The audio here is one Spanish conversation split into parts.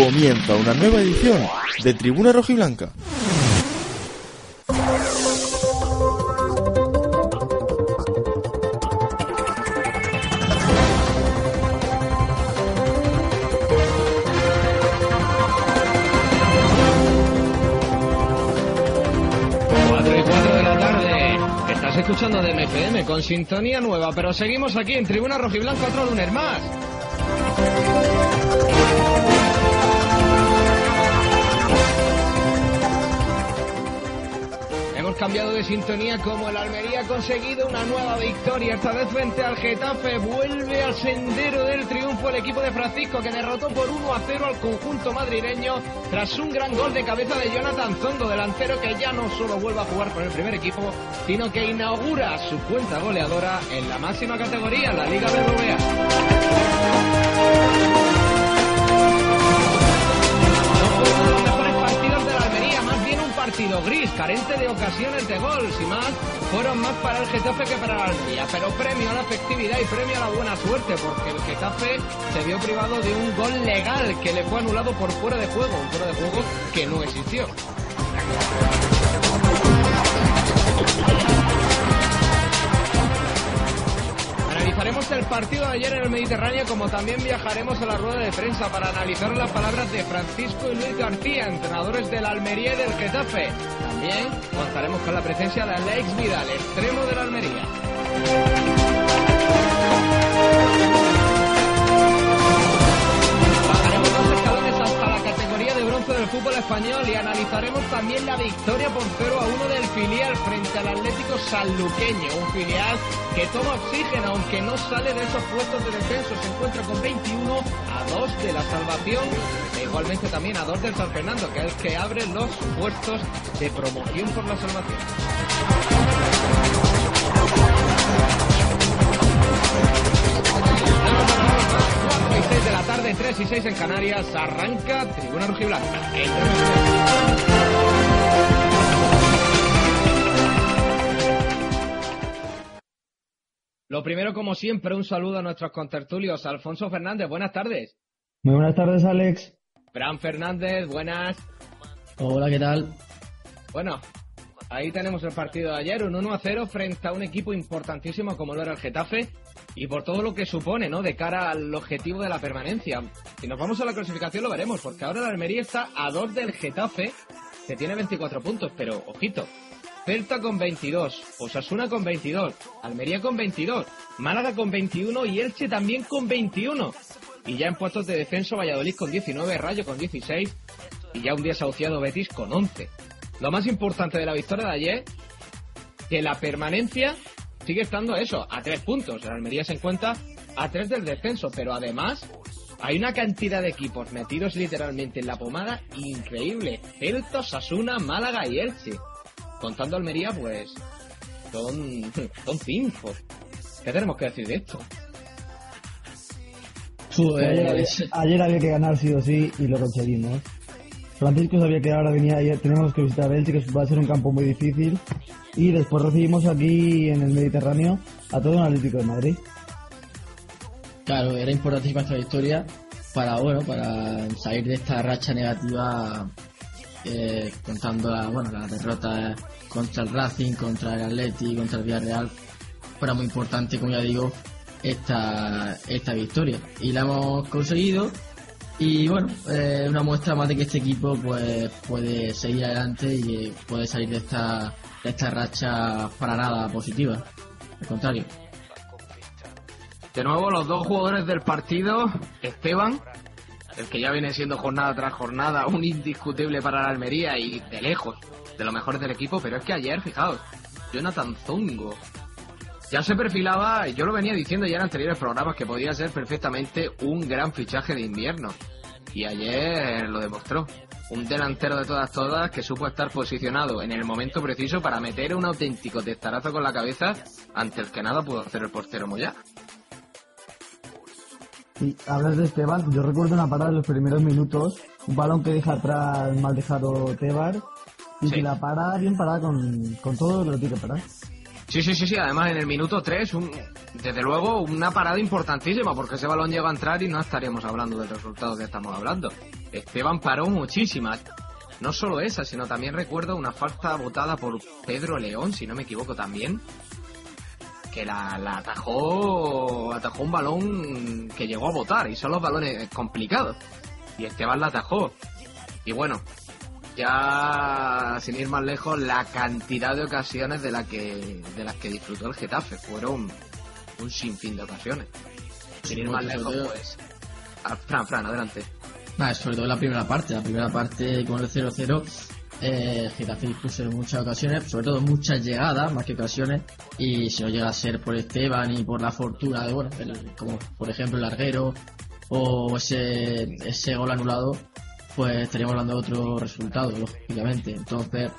Comienza una nueva edición de Tribuna Rojiblanca. Cuatro y cuatro de la tarde. Estás escuchando de MFM con sintonía nueva, pero seguimos aquí en Tribuna Rojiblanca otro lunes más. Cambiado de sintonía como el Almería ha conseguido una nueva victoria, esta vez frente al Getafe. Vuelve al sendero del triunfo el equipo de Francisco que derrotó por 1 a 0 al conjunto madrileño tras un gran gol de cabeza de Jonathan Zondo, delantero que ya no solo vuelve a jugar con el primer equipo, sino que inaugura su cuenta goleadora en la máxima categoría, la Liga BBVA. Partido gris, carente de ocasiones de gol, y más, fueron más para el Getafe que para la Almería, pero premio a la efectividad y premio a la buena suerte, porque el Getafe se vio privado de un gol legal que le fue anulado por fuera de juego, un fuera de juego que no existió. Partido de ayer en el Mediterráneo como también viajaremos a la rueda de prensa para analizar las palabras de Francisco y Luis García, entrenadores del Almería y del Getafe. También contaremos con la presencia de Alex Vidal, extremo del Almería. Fútbol español y analizaremos también la victoria por 0 a 1 del filial frente al Atlético Sanluqueño, un filial que toma oxígeno aunque no sale de esos puestos de descenso, se encuentra con 21 a 2 de la salvación e igualmente también a 2 del San Fernando, que es el que abre los puestos de promoción por la salvación. 4 y 6 de la tarde, 3 y 6 en Canarias, arranca Tribuna Rojiblanca. Lo primero, como siempre, un saludo a nuestros contertulios. Alfonso Fernández, buenas tardes. Muy buenas tardes, Alex. Fran Fernández, buenas. Hola, ¿qué tal? Bueno, ahí tenemos el partido de ayer, un 1 a 0 frente a un equipo importantísimo como lo era el Getafe y por todo lo que supone, ¿no? De cara al objetivo de la permanencia. Si nos vamos a la clasificación lo veremos, porque ahora la Almería está a 2 del Getafe, que tiene 24 puntos, pero ojito. Celta con 22, Osasuna con 22, Almería con 22, Málaga con 21 y Elche también con 21. Y ya en puestos de descenso Valladolid con 19, Rayo con 16 y ya un día desahuciado Betis con 11. Lo más importante de la victoria de ayer, que la permanencia sigue estando eso, a tres puntos. El Almería se encuentra a tres del descenso, pero además hay una cantidad de equipos metidos literalmente en la pomada increíble. Celta, Sasuna, Málaga y Elche. Contando Almería, pues son, son cinco. ¿Qué tenemos que decir de esto? ayer, había, ayer había que ganar sí o sí y lo conseguimos. Francisco sabía que ahora venía ayer, tenemos que visitar Elche, que va a ser un campo muy difícil. Y después recibimos aquí en el Mediterráneo a todo un Atlético de Madrid. Claro, era importantísima esta victoria para bueno para salir de esta racha negativa eh, contando la, bueno, la derrota contra el Racing, contra el Atleti, contra el Villarreal. Fuera muy importante, como ya digo, esta, esta victoria. Y la hemos conseguido. Y bueno, eh, una muestra más de que este equipo pues puede seguir adelante y eh, puede salir de esta, esta racha para nada positiva. Al contrario. De nuevo, los dos jugadores del partido, Esteban, el que ya viene siendo jornada tras jornada un indiscutible para la Almería y de lejos, de los mejores del equipo, pero es que ayer, fijaos, Jonathan Zongo, Ya se perfilaba, yo lo venía diciendo ya en anteriores programas, que podía ser perfectamente un gran fichaje de invierno. Y ayer lo demostró. Un delantero de todas todas que supo estar posicionado en el momento preciso para meter un auténtico testarazo con la cabeza ante el que nada pudo hacer el portero Moya. Y hablas de Esteban, yo recuerdo una parada en los primeros minutos, un balón que deja atrás mal dejado Tebar, y Sí. que la para bien parada con, con todo lo que tiene que parar. Sí, sí, sí, sí. Además, en el minuto 3, un, desde luego, una parada importantísima, porque ese balón llega a entrar y no estaríamos hablando del resultado que estamos hablando. Esteban paró muchísimas. No solo esa, sino también recuerdo una falta votada por Pedro León, si no me equivoco también, que la, la atajó, atajó un balón que llegó a votar, y son los balones complicados. Y Esteban la atajó. Y bueno, ya sin ir más lejos, la cantidad de ocasiones de, la que, de las que disfrutó el Getafe fueron un sinfín de ocasiones. Sin ir más lejos, pues. ah, Fran, Fran, adelante. Sobre todo la primera parte. La primera parte con el 0-0, eh, Getafe dispuso en muchas ocasiones, sobre todo muchas llegadas, más que ocasiones, y si no llega a ser por Esteban y por la fortuna de, bueno, como por ejemplo el larguero o ese, ese gol anulado, pues estaríamos hablando de otro resultado, lógicamente. Entonces,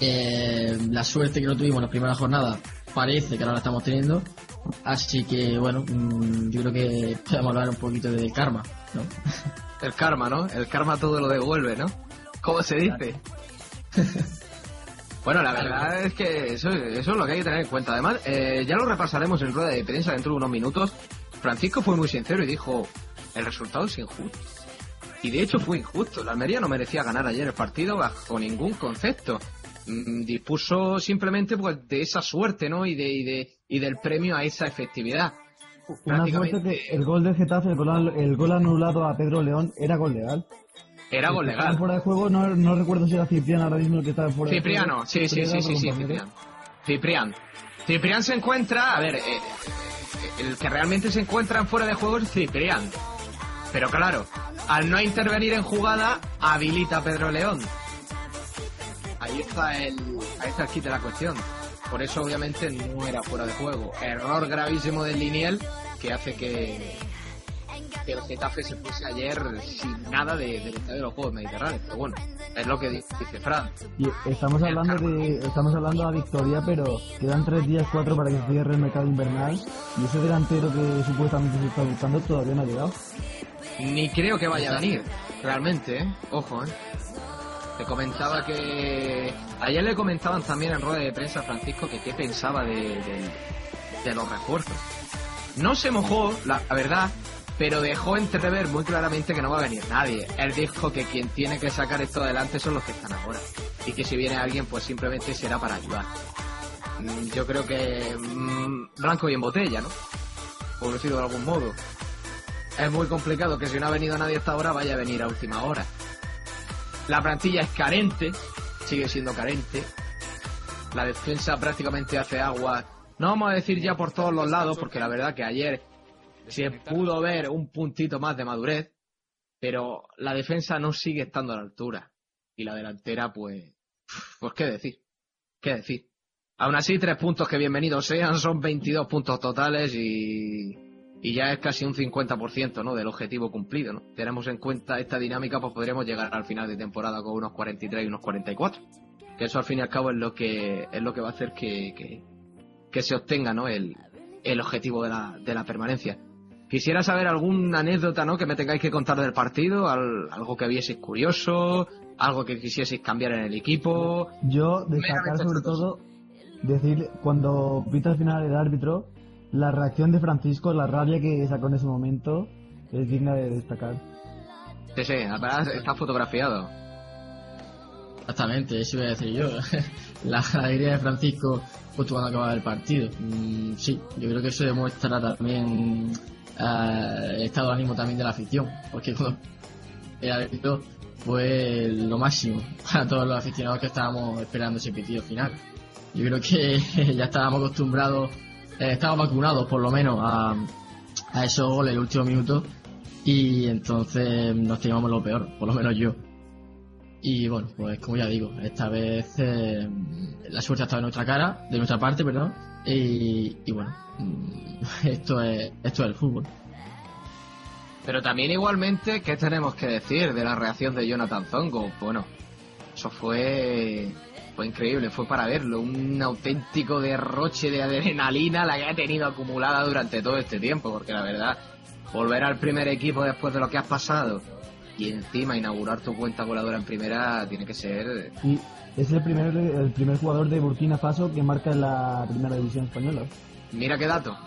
eh, la suerte que no tuvimos en la primera jornada parece que ahora la estamos teniendo, así que bueno, mm, yo creo que podemos hablar un poquito de karma, ¿no? El karma, ¿no? El karma todo lo devuelve, ¿no? ¿Cómo se dice? Bueno, la verdad es que eso, eso es lo que hay que tener en cuenta. Además, eh, ya lo repasaremos en rueda de prensa dentro de unos minutos. Francisco fue muy sincero y dijo, el resultado es injusto. Y de hecho fue injusto. La Almería no merecía ganar ayer el partido bajo ningún concepto. Mm, dispuso simplemente pues de esa suerte, ¿no? Y de, y de y del premio a esa efectividad. Una suerte que el gol del Getafe, el gol, el gol anulado a Pedro León, era gol legal. Era gol legal. Fuera de juego, no, no recuerdo si era Cipriano ahora mismo el que estaba fuera de Cipriano, juego. sí, sí, sí, sí, sí. Ciprián. Ciprián. Ciprián se encuentra, a ver, eh, eh, el que realmente se encuentra en fuera de juego es Ciprián. Pero claro, al no intervenir en jugada, habilita a Pedro León. Ahí está el, ahí está el kit de la cuestión. Por eso obviamente no era fuera de juego. Error gravísimo del Liniel que hace que, que el Getafe se fuese ayer sin nada de, del estadio de los Juegos Mediterráneos. Pero bueno, es lo que dice Fran. Y estamos hablando de estamos hablando de la victoria, pero quedan tres días, cuatro para que se cierre el mercado invernal y ese delantero que supuestamente se está buscando todavía no ha llegado. Ni creo que vaya a venir, realmente, ¿eh? Ojo, ¿eh? Te comentaba que... Ayer le comentaban también en rueda de prensa a Francisco que qué pensaba de, los refuerzos. No se mojó, la, verdad, pero dejó entrever muy claramente que no va a venir nadie. Él dijo que quien tiene que sacar esto adelante son los que están ahora. Y que si viene alguien, pues simplemente será para ayudar. Mm, Yo creo que... mm, blanco y en botella, ¿no? Por decirlo de algún modo. Es muy complicado que si no ha venido nadie hasta ahora vaya a venir a última hora. La plantilla es carente, sigue siendo carente. La defensa prácticamente hace agua. No vamos a decir ya por todos los lados, porque la verdad que ayer se pudo ver un puntito más de madurez, pero la defensa no sigue estando a la altura. Y la delantera, pues, pues qué decir, qué decir. Aún así, tres puntos que bienvenidos sean, son 22 puntos totales y, y ya es casi un 50% ¿no? del objetivo cumplido. ¿no? Tenemos en cuenta esta dinámica, pues podremos llegar al final de temporada con unos 43 y unos 44. Que eso al fin y al cabo es lo que, es lo que va a hacer que, que, que se obtenga ¿no? el, el objetivo de la, de la permanencia. Quisiera saber alguna anécdota ¿no? que me tengáis que contar del partido, al- algo que vieseis curioso, algo que quisieseis cambiar en el equipo. Yo destacar sobre todo decir cuando pita al final el árbitro la reacción de Francisco, la rabia que sacó en ese momento es digna de destacar. Sí, sí, verdad está fotografiado. Exactamente, eso iba a decir yo. la alegría de Francisco justo cuando acababa el partido. Mm, sí, yo creo que eso demuestra también eh, el estado de ánimo también de la afición, porque cuando el árbitro fue lo máximo para todos los aficionados que estábamos esperando ese pitido final. Yo creo que ya estábamos acostumbrados, eh, vacunados por lo menos a, a esos goles el último minuto y entonces nos teníamos lo peor, por lo menos yo. Y bueno, pues como ya digo, esta vez eh, la suerte ha estado en nuestra cara, de nuestra parte, perdón. Y, y bueno, mm, esto es, esto es el fútbol. Pero también igualmente, ¿qué tenemos que decir de la reacción de Jonathan Zongo? Bueno, eso fue, fue increíble, fue para verlo, un auténtico derroche de adrenalina la que ha tenido acumulada durante todo este tiempo, porque la verdad, volver al primer equipo después de lo que has pasado y encima inaugurar tu cuenta voladora en primera tiene que ser... Y es el primer, el primer jugador de Burkina Faso que marca en la primera división española. Mira qué dato.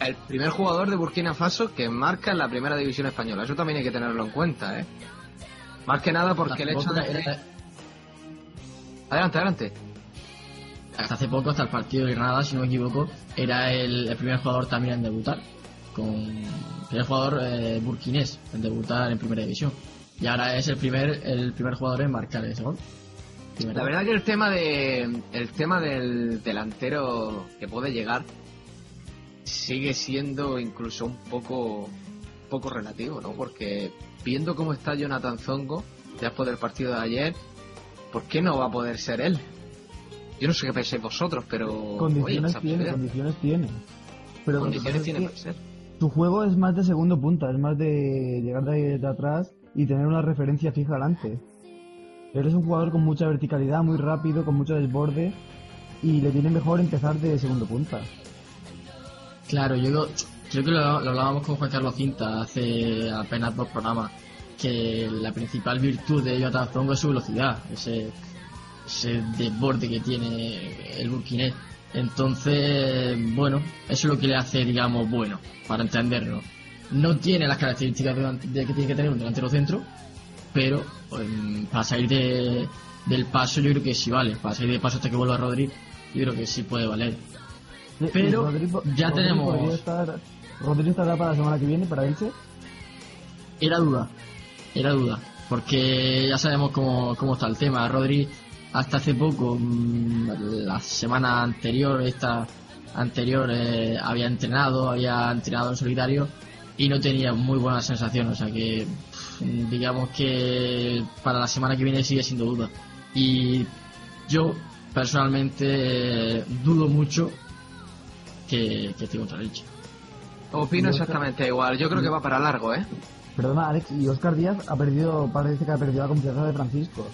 El primer jugador de Burkina Faso que marca en la primera división española. Eso también hay que tenerlo en cuenta, ¿eh? Más que nada porque el hecho de... Adelante, adelante. Hasta hace poco, hasta el partido de Granada, si no me equivoco, era el, primer jugador también en debutar. Con el primer jugador eh, burkinés en debutar en primera división. Y ahora es el primer el primer jugador en marcar ese gol. La verdad que el tema de el tema del delantero que puede llegar sigue siendo incluso un poco poco relativo, ¿no? Porque viendo cómo está Jonathan Zongo después del partido de ayer, ¿por qué no va a poder ser él? Yo no sé qué pensáis vosotros, pero condiciones oye, tiene, condiciones tiene. Pero condiciones tiene para ser. Tu juego es más de segundo punta, es más de llegar de, de atrás y tener una referencia fija delante. Eres un jugador con mucha verticalidad, muy rápido, con mucho desborde y le tiene mejor empezar de segundo punta. Claro, yo creo, creo que lo, lo hablábamos con Juan Carlos Cinta hace apenas dos programas, que la principal virtud de Jonathan Zongo es su velocidad, ese, ese desborde que tiene el burkinés. Entonces, bueno, eso es lo que le hace, digamos, bueno, para entenderlo. No tiene las características de, de que tiene que tener un delantero centro, pero pues, para salir de, del paso yo creo que sí vale. Para salir de paso hasta que vuelva Rodri, yo creo que sí puede valer. Pero Rodri- ya Rodri tenemos... estar- Rodri estará para la semana que viene, para irse. Era duda, era duda, porque ya sabemos cómo, cómo está el tema. Rodri, hasta hace poco, mm, la semana anterior, esta anterior, eh, había entrenado, había entrenado en solitario y no tenía muy buena sensación. O sea que, pff, digamos que para la semana que viene sigue siendo duda. Y yo, personalmente, eh, dudo mucho que, que esté contra Elche. Opino exactamente igual. Yo creo que va para largo, ¿eh? Perdona, Alex, y Oscar Díaz ha perdido, parece que ha perdido la confianza de Francisco.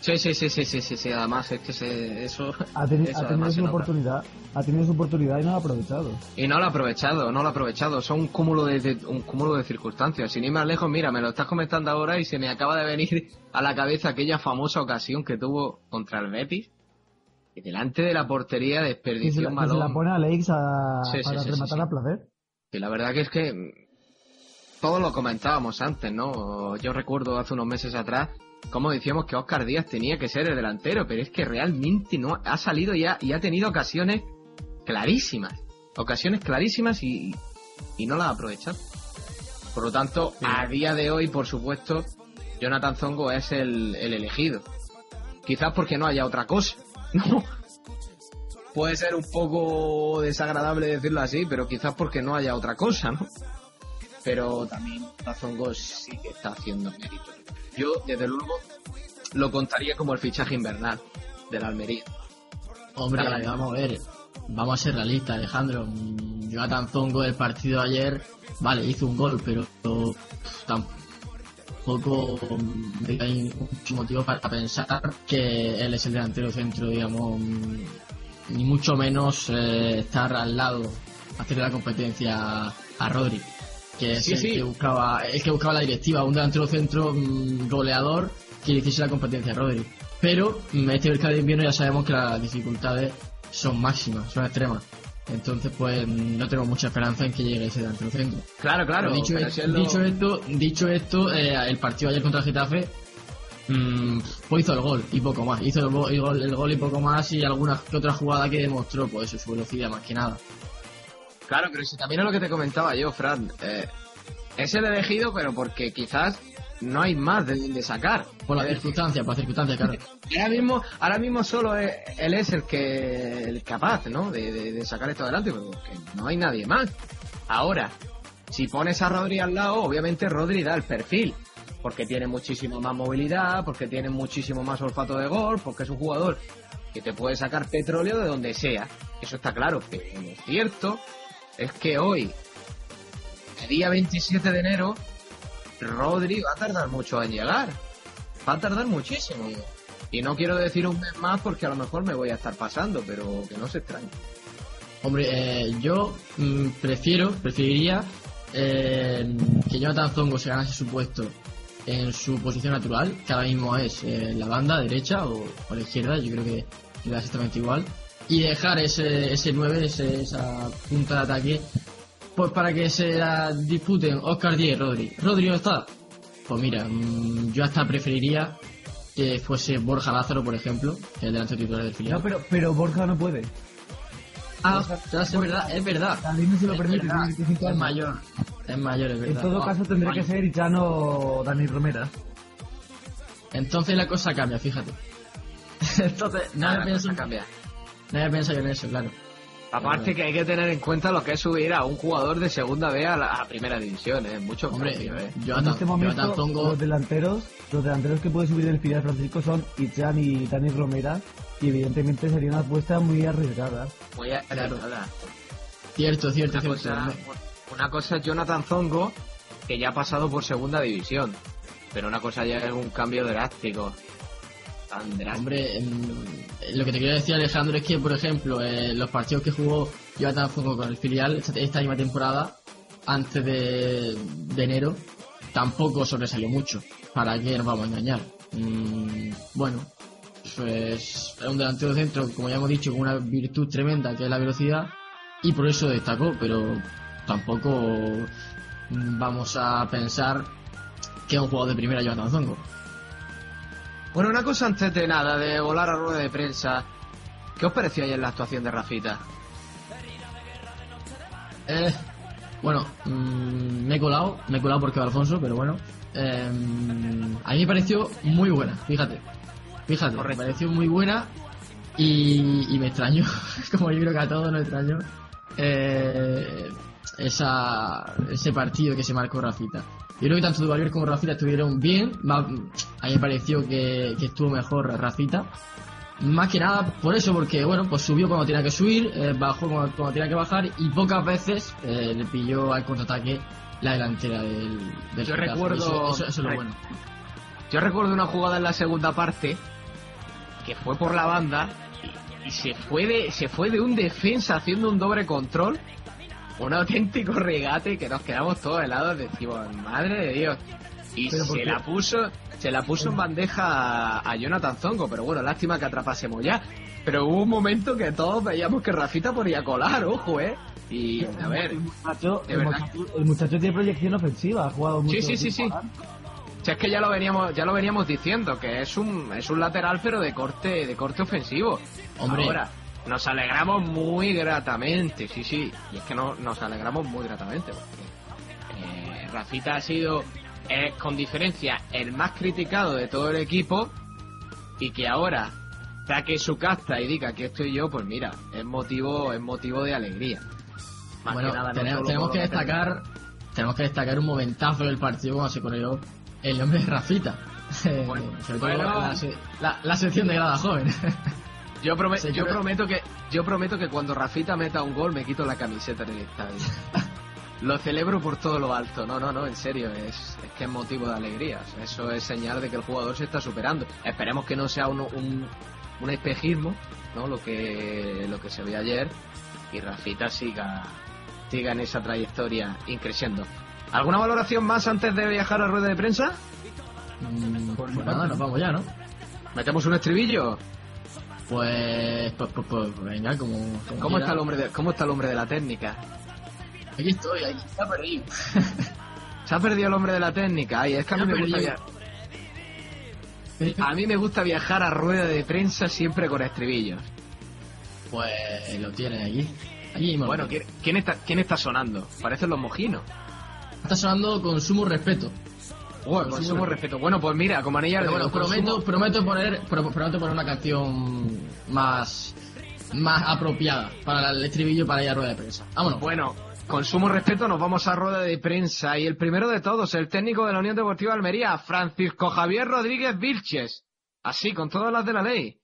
Sí, sí, sí, sí, sí, sí, sí. Además, es que se- eso, Ha, teni- eso ha tenido su oportunidad, ha tenido su oportunidad y no la ha aprovechado. Y no lo ha aprovechado, no lo ha aprovechado. Son un cúmulo de, de- un cúmulo de circunstancias. Sin ir más lejos, mira, me lo estás comentando ahora y se me acaba de venir a la cabeza aquella famosa ocasión que tuvo contra el Betis. Y delante de la portería Que desperdició un que se la balón. pone a Alex a, Sí, para sí, rematar sí. a placer. Y la verdad que es que todos lo comentábamos antes, ¿no? Yo recuerdo hace unos meses atrás cómo decíamos que Oscar Díaz tenía que ser el delantero, pero es que realmente no ha salido y ha, y ha tenido ocasiones clarísimas, ocasiones clarísimas y, y no las ha aprovechado. Por lo tanto, a día de hoy, por supuesto, Jonathan Zongo es el, el elegido. Quizás porque no haya otra cosa, ¿no? Puede ser un poco desagradable decirlo así, pero quizás porque no haya otra cosa, ¿no? Pero también Zongo sí que está haciendo mérito. Yo, desde luego, lo contaría como el fichaje invernal del Almería. Hombre, vamos a ver, vamos a ser realistas, Alejandro. Mm, Jonathan Zongo del partido de ayer, vale, hizo un gol, pero tampoco hay mucho motivo para pensar que él es el delantero centro, digamos, mm, ni mucho menos eh, estar al lado, hacerle la competencia a Rodri, que es Sí, el sí. que buscaba, el que buscaba la directiva, un delantero centro mm, goleador que le hiciese la competencia a Rodri. Pero mm, este mercado de invierno ya sabemos que las dificultades son máximas, son extremas. Entonces, pues mm, no tengo mucha esperanza en que llegue ese delantero centro. Claro, claro. Pero dicho, pero es- si es lo- dicho esto, dicho esto eh, el partido ayer contra el Getafe, pues hizo el gol y poco más. Hizo el, go- el gol, el gol y poco más y alguna que otra jugada que demostró pues su velocidad más que nada. Claro, pero si también es lo que te comentaba yo, Fran. Eh, es el elegido, pero porque quizás no hay más de donde sacar. Por las Es circunstancias, por las circunstancias, claro. ahora mismo, ahora mismo solo es- él es el que el capaz, ¿no? De, de- de sacar esto adelante, porque no hay nadie más. Ahora, si pones a Rodri al lado, obviamente Rodri da el perfil. porque tiene muchísima más movilidad, porque tiene muchísimo más olfato de gol, porque es un jugador que te puede sacar petróleo de donde sea. Eso está claro, pero lo cierto es que hoy, el día 27 de enero, Rodri va a tardar mucho en llegar. Va a tardar muchísimo. Y no quiero decir un mes más porque a lo mejor me voy a estar pasando, pero que no se extrañe. Hombre, eh, yo mm, prefiero, preferiría eh, que Jonathan Zongo se ganase su puesto en su posición natural, que ahora mismo es eh, la banda derecha o, o la izquierda, yo creo que le exactamente igual, y dejar ese, ese 9, ese, esa punta de ataque, pues para que se la disputen Oscar Díez y Rodri. ¿Rodri no está? Pues mira, mm, yo hasta preferiría que fuese Borja Lázaro, por ejemplo, el delantero titular del filial. No, pero, pero Borja no puede. Ah, es verdad, es verdad. La no se lo Es permite, verdad, tiene 25 Es mayor, es mayor, es En verdad. todo No, caso tendría que ser Ichano o Dani Romera. Entonces la cosa cambia, fíjate. Entonces, Nada, nadie piensa, cambia. Nadie piensa en eso, claro. Aparte que hay que tener en cuenta lo que es subir a un jugador de segunda B a la a primera división, es mucho Hombre, ¿eh? yo en este momento, los delanteros, los delanteros que puede subir el filial Francisco son Ichan y Dani Romera, y evidentemente sería una apuesta muy arriesgada. Muy arriesgada. cierto, cierto, Una cierto. cosa, una cosa es Jonathan Zongo, que ya ha pasado por segunda división. Pero una cosa ya es un cambio drástico. Tan. Hombre, mm, lo que te quiero decir, Alejandro, es que, por ejemplo, eh, los partidos que jugó Jonathan Zongo con el filial esta, esta misma temporada, antes de, de enero, tampoco sobresalió mucho. ¿Para qué nos vamos a engañar? Mm, bueno, pues es un delantero centro, como ya hemos dicho, con una virtud tremenda que es la velocidad, y por eso destacó, pero tampoco mm, vamos a pensar que es un jugador de primera Jonathan Zongo. Bueno, una cosa antes de nada, de volar a rueda de prensa. ¿Qué os pareció ayer la actuación de Rafita? Eh, bueno, mm, me he colado, me he colado porque va Alfonso, pero bueno. Eh, a mí me pareció muy buena, fíjate. Fíjate, Correcto. me pareció muy buena y, y me extrañó, como yo creo que a todos nos extrañó, eh, esa, ese partido que se marcó Rafita. Yo creo que tanto Duvalier como Rafita estuvieron bien, a mí me pareció que, que estuvo mejor Rafita. Más que nada por eso, porque bueno, pues subió cuando tenía que subir, eh, bajó cuando, cuando tenía que bajar y pocas veces eh, le pilló al contraataque la delantera del, del Yo Getafe. recuerdo- Eso, eso- eso es lo bueno. Yo recuerdo una jugada en la segunda parte que fue por la banda y, y se fue de se fue de un defensa haciendo un doble control, un auténtico regate que nos quedamos todos helados, decimos, madre de Dios. Y ¿Pero por se la puso se la puso en bandeja a, a Jonathan Zongo, pero bueno, lástima que atrapásemos ya. Pero hubo un momento que todos veíamos que Rafita ponía colar, ojo, eh. Y a ver, el muchacho, de el verdad. muchacho, el muchacho tiene proyección ofensiva, ha jugado mucho. sí, sí, sí. tiempo, Si es que ya lo veníamos, ya lo veníamos diciendo, que es un, es un lateral pero de corte, de corte ofensivo. Hombre. Ahora, nos alegramos muy gratamente, sí, sí. Y es que no, nos alegramos muy gratamente, porque eh, Rafita ha sido, eh, con diferencia, el más criticado de todo el equipo, y que ahora saque su casta y diga que estoy yo, pues mira, es motivo, es motivo de alegría. Más Bueno, que nada, no tenemos, que destacar tenemos que destacar un momentazo del partido cuando se corrió el nombre de Rafita. Bueno, sobre todo bueno. la, la- la sección de grada joven. Yo, prome- yo prometo que yo prometo que cuando Rafita meta un gol me quito la camiseta en el estadio. lo celebro por todo lo alto. No, no, no, en serio, es, es que es motivo de alegría. Eso es señal de que el jugador se está superando. Esperemos que no sea un, un, un espejismo, ¿no? Lo que lo que se vio ayer y Rafita siga siga en esa trayectoria increciendo. ¿Alguna valoración más antes de viajar a rueda de prensa? Mm, pues nada, nos vamos ya, ¿no? ¿Metemos un estribillo? Pues, pues, pues, pues, venga, como, como ¿Cómo está el hombre de, cómo está el hombre de la técnica? Aquí estoy, aquí está perdido. Se ha perdido el hombre de la técnica. Ay, es que a mí me gusta perdido. via- A mí me gusta viajar a rueda de prensa siempre con estribillos. Pues lo tienes aquí. Mismo. Bueno, ¿quién, quién está, ¿quién está sonando? Parecen los mojinos. Está sonando con sumo respeto. Bueno, con sumo respeto. Bueno, pues mira, como anilla de bueno, prometo, sumo- prometo poner, pro- prometo poner una canción más, más apropiada para el estribillo para ir a rueda de prensa. Vámonos. Bueno, con sumo respeto nos vamos a rueda de prensa y el primero de todos, el técnico de la Unión Deportiva Almería, Francisco Javier Rodríguez Vilches. Así, con todas las de la ley.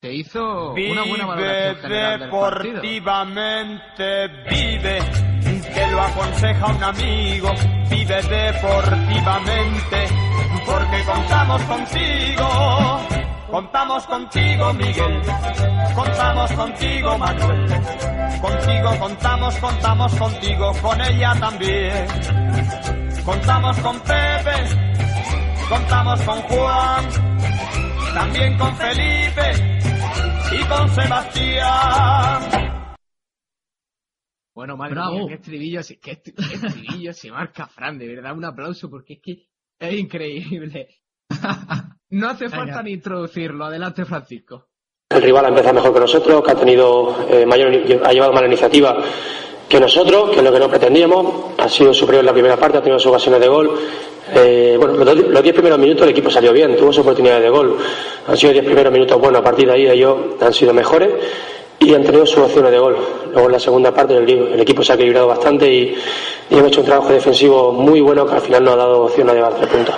Te hizo una buena valoración general del partido. deportivamente, vive, que lo aconseja un amigo, vive deportivamente, porque contamos contigo, contamos contigo Miguel, contamos contigo Manuel, contigo contamos, contamos contigo, con ella también, contamos con Pepe, contamos con Juan, también con Felipe y con Sebastián. Bueno, madre Bravo. mía, qué estribillo, se- qué, est- qué estribillo se marca Fran, de verdad, un aplauso porque es que es increíble. No hace falta ni introducirlo, adelante Francisco. El rival ha empezado mejor que nosotros, que ha tenido eh, mayor, ha llevado más la iniciativa que nosotros, que es lo que no pretendíamos. Ha sido superior en la primera parte, ha tenido sus ocasiones de gol. Eh, bueno, los, do- los diez primeros minutos el equipo salió bien, tuvo sus oportunidades de gol. Han sido diez primeros minutos buenos, a partir de ahí ellos han sido mejores y han tenido sus opciones de gol. Luego en la segunda parte el, el equipo se ha equilibrado bastante y, y hemos hecho un trabajo defensivo muy bueno que al final nos ha dado opción a llevar tres puntos.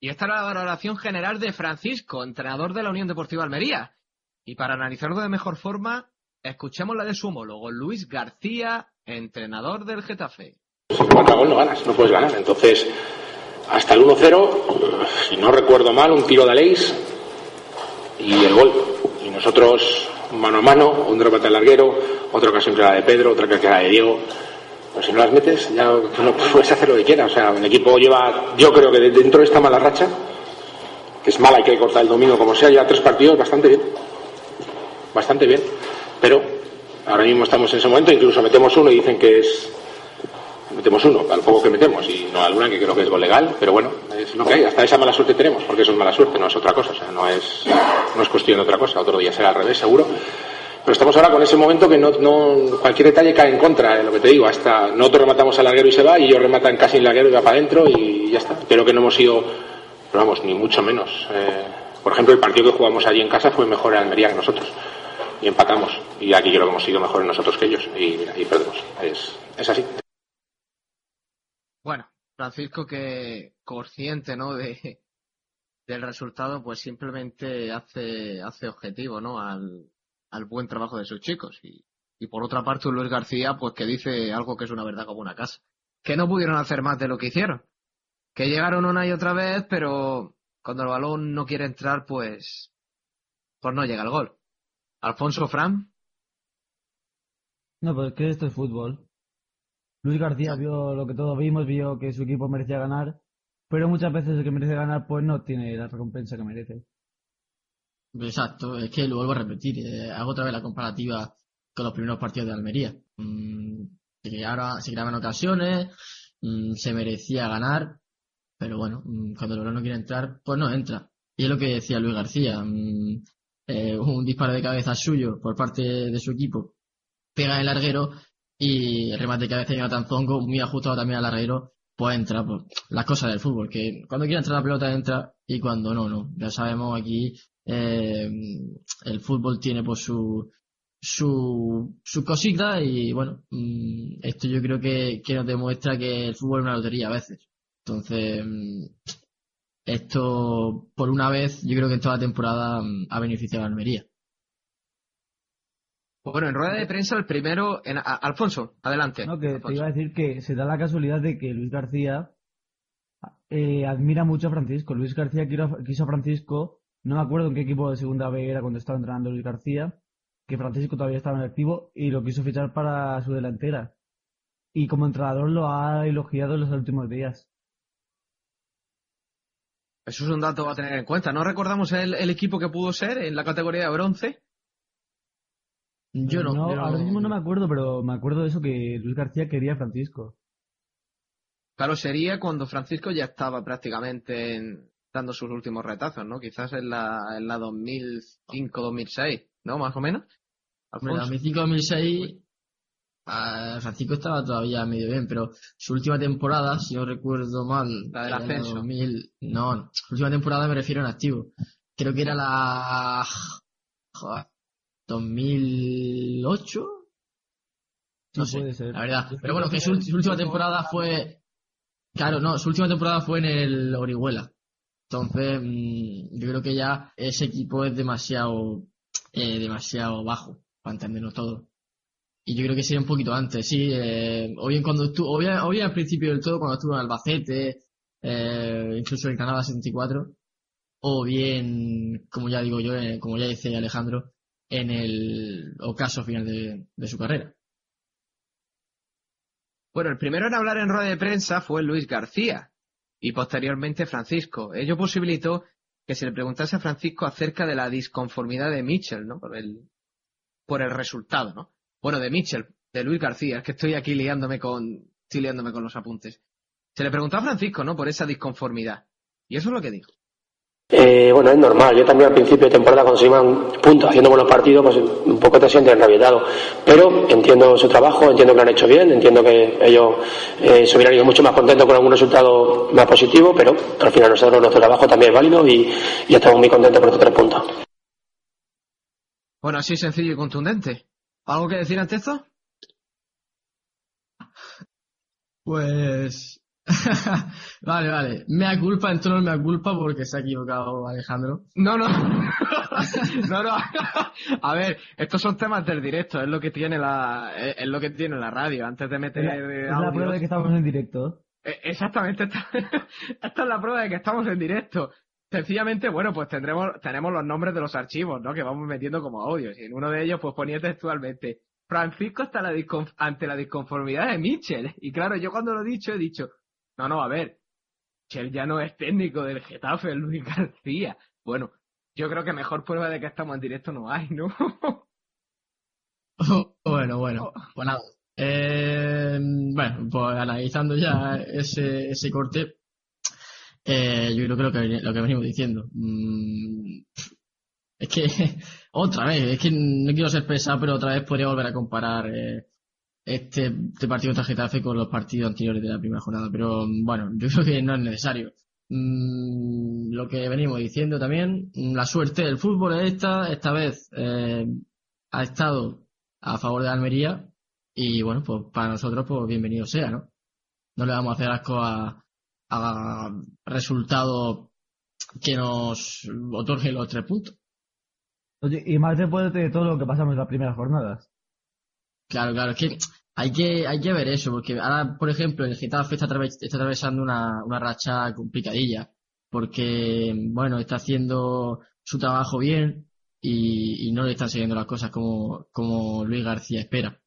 Y esta era la valoración general de Francisco, entrenador de la Unión Deportiva Almería. Y para analizarlo de mejor forma, escuchemos la de su homólogo, Luis García, entrenador del Getafe. Si te marca gol no ganas, no puedes ganar. Entonces, hasta el 1-0, si no recuerdo mal, un tiro de Aleix y el gol. Nosotros, mano a mano, un remate al larguero, otra ocasión que era de Pedro, otra que era de Diego. Pues si no las metes, ya no puedes hacer lo que quieras. O sea, el equipo lleva, yo creo que de- dentro de esta mala racha, que es mala, hay que cortar el domingo como sea, ya tres partidos bastante bien. Bastante bien. Pero ahora mismo estamos en ese momento, incluso metemos uno y dicen que es metemos uno, al poco que metemos, y no alguna que creo que es legal, pero bueno, es lo que hay, hasta esa mala suerte tenemos, porque eso es mala suerte, no es otra cosa, o sea, no es, no es cuestión de otra cosa, otro día será al revés, seguro. Pero estamos ahora con ese momento que no, no cualquier detalle cae en contra, de lo que te digo, hasta nosotros rematamos al larguero y se va, y ellos rematan casi el larguero y va para adentro, y ya está. Creo que no hemos ido, pero vamos, ni mucho menos. Eh, por ejemplo, el partido que jugamos allí en casa fue mejor en Almería que nosotros, y empatamos, y aquí creo que hemos sido mejores nosotros que ellos, y, y perdemos. Es, es así. Bueno, Francisco que consciente, ¿no? De, del resultado, pues simplemente hace, hace objetivo, ¿no? Al, al buen trabajo de sus chicos. Y, y por otra parte, Luis García, pues que dice algo que es una verdad como una casa. Que no pudieron hacer más de lo que hicieron. Que llegaron una y otra vez, pero cuando el balón no quiere entrar, pues, pues no llega el gol. Alfonso Fran, No, pero es que esto es fútbol. Luis García vio lo que todos vimos, vio que su equipo merecía ganar, pero muchas veces el que merece ganar pues no tiene la recompensa que merece. Exacto, es que lo vuelvo a repetir, eh, hago otra vez la comparativa con los primeros partidos de Almería. Mm, se crearon, se creaban ocasiones, mm, se merecía ganar, pero bueno, mm, cuando el no quiere entrar, pues no entra. Y es lo que decía Luis García, mm, eh, un disparo de cabeza suyo por parte de su equipo, pega el larguero y el remate de cabeza de Jonathan Zongo, muy ajustado también al larguero, pues entra. Pues, las cosas del fútbol, que cuando quiere entrar la pelota entra y cuando no, no. Ya sabemos aquí eh, el fútbol tiene pues su su, su cosita y bueno, mm, esto yo creo que, que nos demuestra que el fútbol es una lotería a veces. Entonces, mm, esto por una vez yo creo que en toda la temporada mm, ha beneficiado a Almería. Bueno, en rueda de prensa el primero, en, a- Alfonso, adelante. No, que te iba a decir que se da la casualidad de que Luis García eh, admira mucho a Francisco. Luis García quiso, quiso a Francisco, no me acuerdo en qué equipo de segunda B era cuando estaba entrenando Luis García, que Francisco todavía estaba en activo y lo quiso fichar para su delantera. Y como entrenador lo ha elogiado en los últimos días. Eso es un dato a tener en cuenta. ¿No recordamos el, el equipo que pudo ser en la categoría de bronce? Yo no. yo ahora mismo no me acuerdo, pero me acuerdo de eso que Luis García quería a Francisco. Claro, sería cuando Francisco ya estaba prácticamente en- dando sus últimos retazos, ¿no? Quizás en la, en la 2005-2006, ¿no? Más o menos. Hombre, Alfonso. 2005-2006, ah, Francisco estaba todavía medio bien, pero su última temporada, si no recuerdo mal, La del ascenso. 2000, no, no, su última temporada me refiero en activo. Creo que era la joder, 2008, No Sí, sé, puede ser. la verdad. Pero bueno, que su, su última temporada fue. Claro, no, su última temporada fue en el Orihuela. Entonces, mm, yo creo que ya ese equipo es demasiado, eh, demasiado bajo para entendernos todo. Y yo creo que sería un poquito antes, sí. Eh, o bien cuando estuvo, o bien, o bien al principio del todo, cuando estuvo en Albacete, eh, incluso en Granada 74, o bien, como ya digo yo, eh, como ya dice Alejandro, en el ocaso final de, su carrera. Bueno, el primero en hablar en rueda de prensa fue Luis García y posteriormente Francisco. Ello posibilitó que se le preguntase a Francisco acerca de la disconformidad de Mitchell, ¿no? Por el, por el resultado, ¿no? Bueno, de Mitchell, de Luis García, es que estoy aquí liándome con, liándome con los apuntes. Se le preguntó a Francisco, ¿no? Por esa disconformidad. Y eso es lo que dijo. Eh, bueno, es normal. Yo también al principio de temporada cuando se iban puntos haciendo buenos partidos, pues un poco te sientes enrabietado. Pero entiendo su trabajo, entiendo que lo han hecho bien, entiendo que ellos eh, se hubieran ido mucho más contentos con algún resultado más positivo, pero al final nosotros nuestro trabajo también es válido y, y estamos muy contentos por estos tres puntos. Bueno, así sencillo y contundente. ¿Algo que decir ante esto? Pues. vale, vale. Mea culpa, en tono mea culpa porque se ha equivocado Alejandro. No, no. no, no. A ver, estos son temas del directo, es lo que tiene la, es es lo que tiene la radio. Antes de meter Es la, es prueba de que estamos en directo. Eh, Exactamente, esta, esta es la prueba de que estamos en directo. Sencillamente, bueno, pues tendremos, tenemos los nombres de los archivos, ¿no? Que vamos metiendo como audios. Y en uno de ellos, pues ponía textualmente, Francisco está la ante la disconformidad de Mitchell. Y claro, yo cuando lo he dicho, he dicho, no, no, a ver, Mitchell ya no es técnico del Getafe, Luis García. Bueno, yo creo que mejor prueba de que estamos en directo no hay, ¿no? bueno, bueno. Pues nada. Eh, bueno, pues analizando ya ese, ese corte, eh, yo creo que lo que, lo que venimos diciendo. mm, es que, otra vez, es que no quiero ser pesado, pero otra vez podría volver a comparar eh, este, este partido contra Getafe con los partidos anteriores de la primera jornada. Pero mm, bueno, yo creo que no es necesario. Mm, lo que venimos diciendo también, mm, la suerte del fútbol es esta, esta vez eh, ha estado a favor de Almería y bueno, pues para nosotros pues bienvenido sea, ¿no? No le vamos a hacer asco a, a resultados que nos otorguen los tres puntos. Oye, y más después de todo lo que pasamos en las primeras jornadas. Claro, claro, es que hay que, hay que ver eso, porque ahora, por ejemplo, el Getafe está, atraves- está atravesando una, una racha complicadilla, porque, bueno, está haciendo su trabajo bien y, y no le están siguiendo las cosas como, como Luis García espera.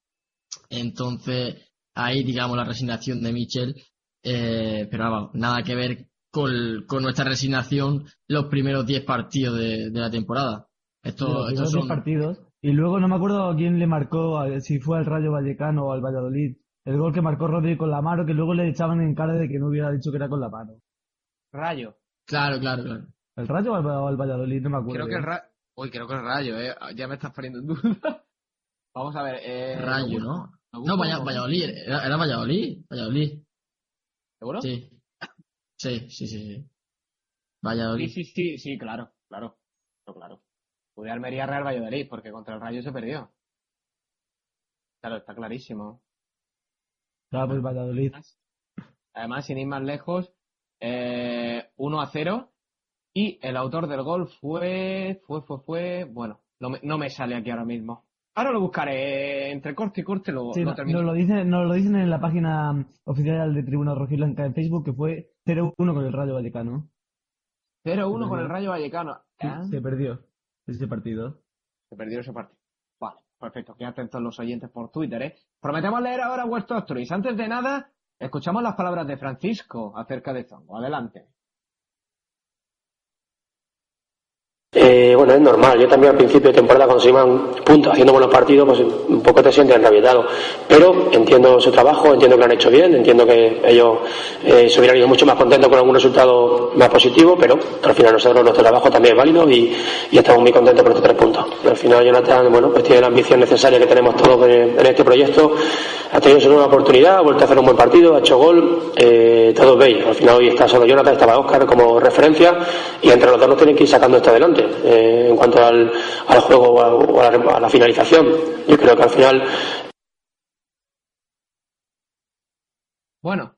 Entonces, ahí, digamos, la resignación de Michel, eh, pero vamos, nada que ver con, con nuestra resignación los primeros 10 partidos de, de la temporada. Esto, de los estos son, partidos. Y luego no me acuerdo a quién le marcó, a- si fue al Rayo Vallecano o al Valladolid. El gol que marcó Rodri con la mano, que luego le echaban en cara de que no hubiera dicho que era con la mano. Rayo. claro, claro, claro. ¿El Rayo o al Valladolid? No me acuerdo. Creo que el Rayo. Uy, creo que el Rayo, eh. Ya me estás poniendo en duda. Vamos a ver. Eh, Rayo, ¿no? No. Valladolid, era, era Valladolid, Valladolid, ¿Seguro? sí. Sí, sí, sí, sí. Sí, Valladolid. sí, sí, sí, claro, claro, claro, claro. Fue de Almería Real Valladolid, porque contra el Rayo se perdió. Claro, está clarísimo. Claro, pues Valladolid. Además, sin ir más lejos, eh, 1 a 0. Y el autor del gol fue, fue, fue, fue, bueno, no me, no me sale aquí ahora mismo. Ahora lo buscaré, entre corte y corte lo, Sí, lo termino. nos, lo dicen, nos lo dicen en la página oficial de Tribuna Rojiblanca en Facebook que fue 0-1 con el Rayo Vallecano. 0-1 con el Rayo Vallecano. Sí, Ah, Se perdió ese partido. Se perdió ese partido. Vale, perfecto. Qué atentos los oyentes por Twitter, ¿eh? Prometemos leer ahora vuestros stories. Antes de nada, escuchamos las palabras de Francisco acerca de Zongo. Adelante. Eh, bueno, es normal. Yo también al principio de temporada cuando se iban puntos haciendo buenos partidos, pues un poco te sientes enrabietado. Pero entiendo su trabajo, entiendo que lo han hecho bien, entiendo que ellos eh, se hubieran ido mucho más contentos con algún resultado más positivo, pero al final nosotros nuestro trabajo también es válido y, estamos muy contentos por estos tres puntos. Al final Jonathan, bueno, pues tiene la ambición necesaria que tenemos todos en, en este proyecto. Ha tenido su nueva oportunidad, ha vuelto a hacer un buen partido, ha hecho gol, eh, todos veis. Al final hoy está solo Jonathan, estaba Oscar como referencia y entre los dos nos tienen que ir sacando esto adelante. Eh, en cuanto al, al juego o a, o a la, a la finalización, yo creo que al final Bueno,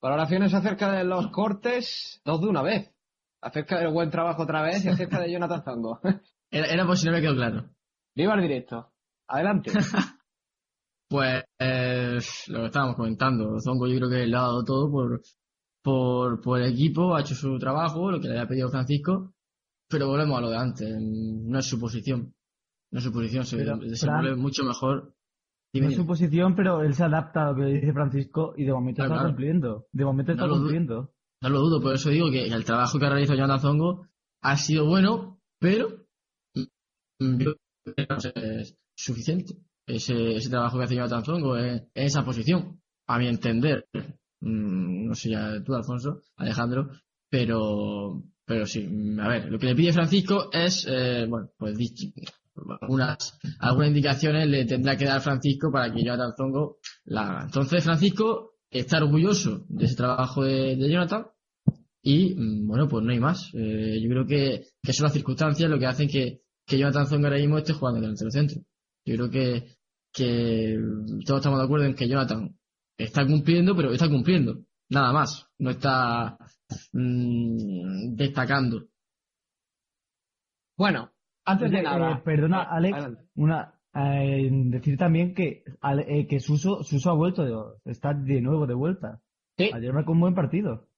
valoraciones acerca de los cortes, dos de una vez. Acerca del buen trabajo otra vez y acerca de Jonathan Zongo. Era, era por si no me quedó claro. Viva el directo. Adelante. Pues eh, lo que estábamos comentando, Zongo yo creo que le ha dado todo por, por, por el equipo, ha hecho su trabajo, lo que le había pedido Francisco, pero volvemos a lo de antes, no es su posición. No es su posición, se Pero, desenvuelve Fran, mucho mejor. Dime, No es su dime. posición, pero él se adapta a lo que dice Francisco y de momento Claro, está claro. cumpliendo. De momento está No cumpliendo. No lo dudo, por eso digo que el trabajo que ha realizado Jonathan Zongo ha sido bueno, pero mm, yo no es suficiente. Ese, ese trabajo que hace Jonathan Zongo en, en esa posición, a mi entender. Mm, No sé ya tú, Alfonso, Alejandro, pero, pero sí, a ver, lo que le pide Francisco es, eh, bueno, pues algunas, algunas indicaciones le tendrá que dar Francisco para que Jonathan Zongo la haga. Entonces, Francisco está orgulloso de ese trabajo de, Jonathan y, mm, bueno, pues no hay más. Eh, yo creo que, son las circunstancias lo que hacen que, que Jonathan Zongo ahora mismo esté jugando en el centro. Yo creo que, que todos estamos de acuerdo en que Jonathan está cumpliendo, pero está cumpliendo. Nada más. No está mm, destacando. Bueno, antes de nada. eh, perdona, Eh, Alex, adelante. una, eh, decir también que, eh, que Suso, Suso ha vuelto, está de nuevo de vuelta. Sí. Ayer marcó un buen partido.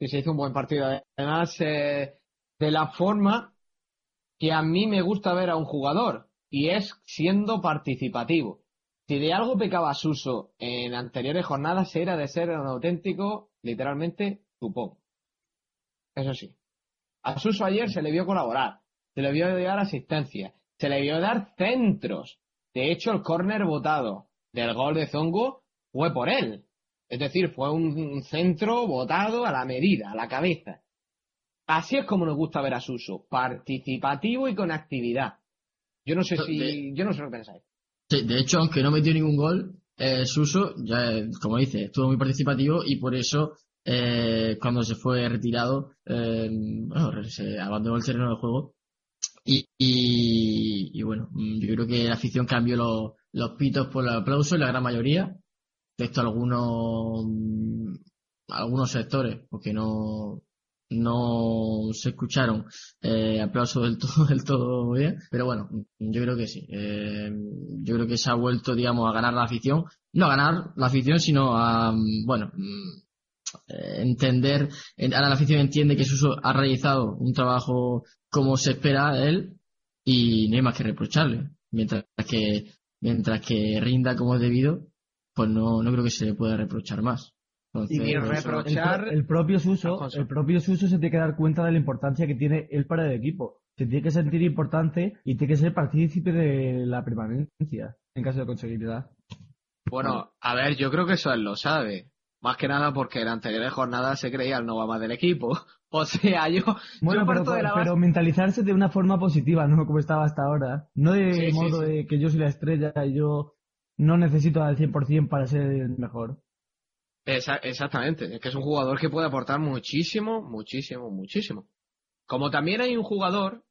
Sí, se hizo un buen partido. Además, eh, de la forma que a mí me gusta ver a un jugador, y es siendo participativo. Si de algo pecaba Suso en anteriores jornadas era de ser un auténtico, literalmente, tupón. Eso sí. A Suso ayer se le vio colaborar, se le vio dar asistencia, se le vio dar centros. De hecho, el córner votado del gol de Zongo fue por él. Es decir, fue un centro votado a la medida, a la cabeza. Así es como nos gusta ver a Suso, participativo y con actividad. Yo no sé si, De- yo no sé lo que pensáis. Sí, de hecho, aunque no metió ningún gol, eh, Suso, ya, eh, como dice, estuvo muy participativo y por eso, eh, cuando se fue retirado, eh, bueno, se abandonó el terreno de juego. Y, y, y bueno, mm, yo creo que la afición cambió los, los pitos por el aplauso en la gran mayoría, excepto algunos, mm, algunos sectores, porque no, no se escucharon eh, aplausos del todo, del todo bien, pero bueno, yo creo que sí. Eh, yo creo que se ha vuelto, digamos, a ganar la afición, no a ganar la afición, sino a, mm, bueno, mm, entender, en- ahora la afición entiende que Suso ha realizado un trabajo como se espera de él y no hay más que reprocharle. Mientras que, mientras que rinda como es debido, pues no, no creo que se le pueda reprochar más. Entonces, Y eso- repro- El, el propio Suso, el propio Suso se tiene que dar cuenta de la importancia que tiene él para el equipo. Se tiene que sentir importante y tiene que ser partícipe de la permanencia en caso de conseguirla. Bueno, a ver, yo creo que eso él lo sabe. Más que nada porque en anteriores jornadas se creía el no va más del equipo. O sea, yo, Bueno, yo pero, parto de la pero mentalizarse de una forma positiva, no como estaba hasta ahora. No de Sí, modo sí. de que yo soy la estrella y yo no necesito al 100% para ser el mejor. Esa- exactamente, es que es un jugador que puede aportar muchísimo, muchísimo, muchísimo. Como también hay un jugador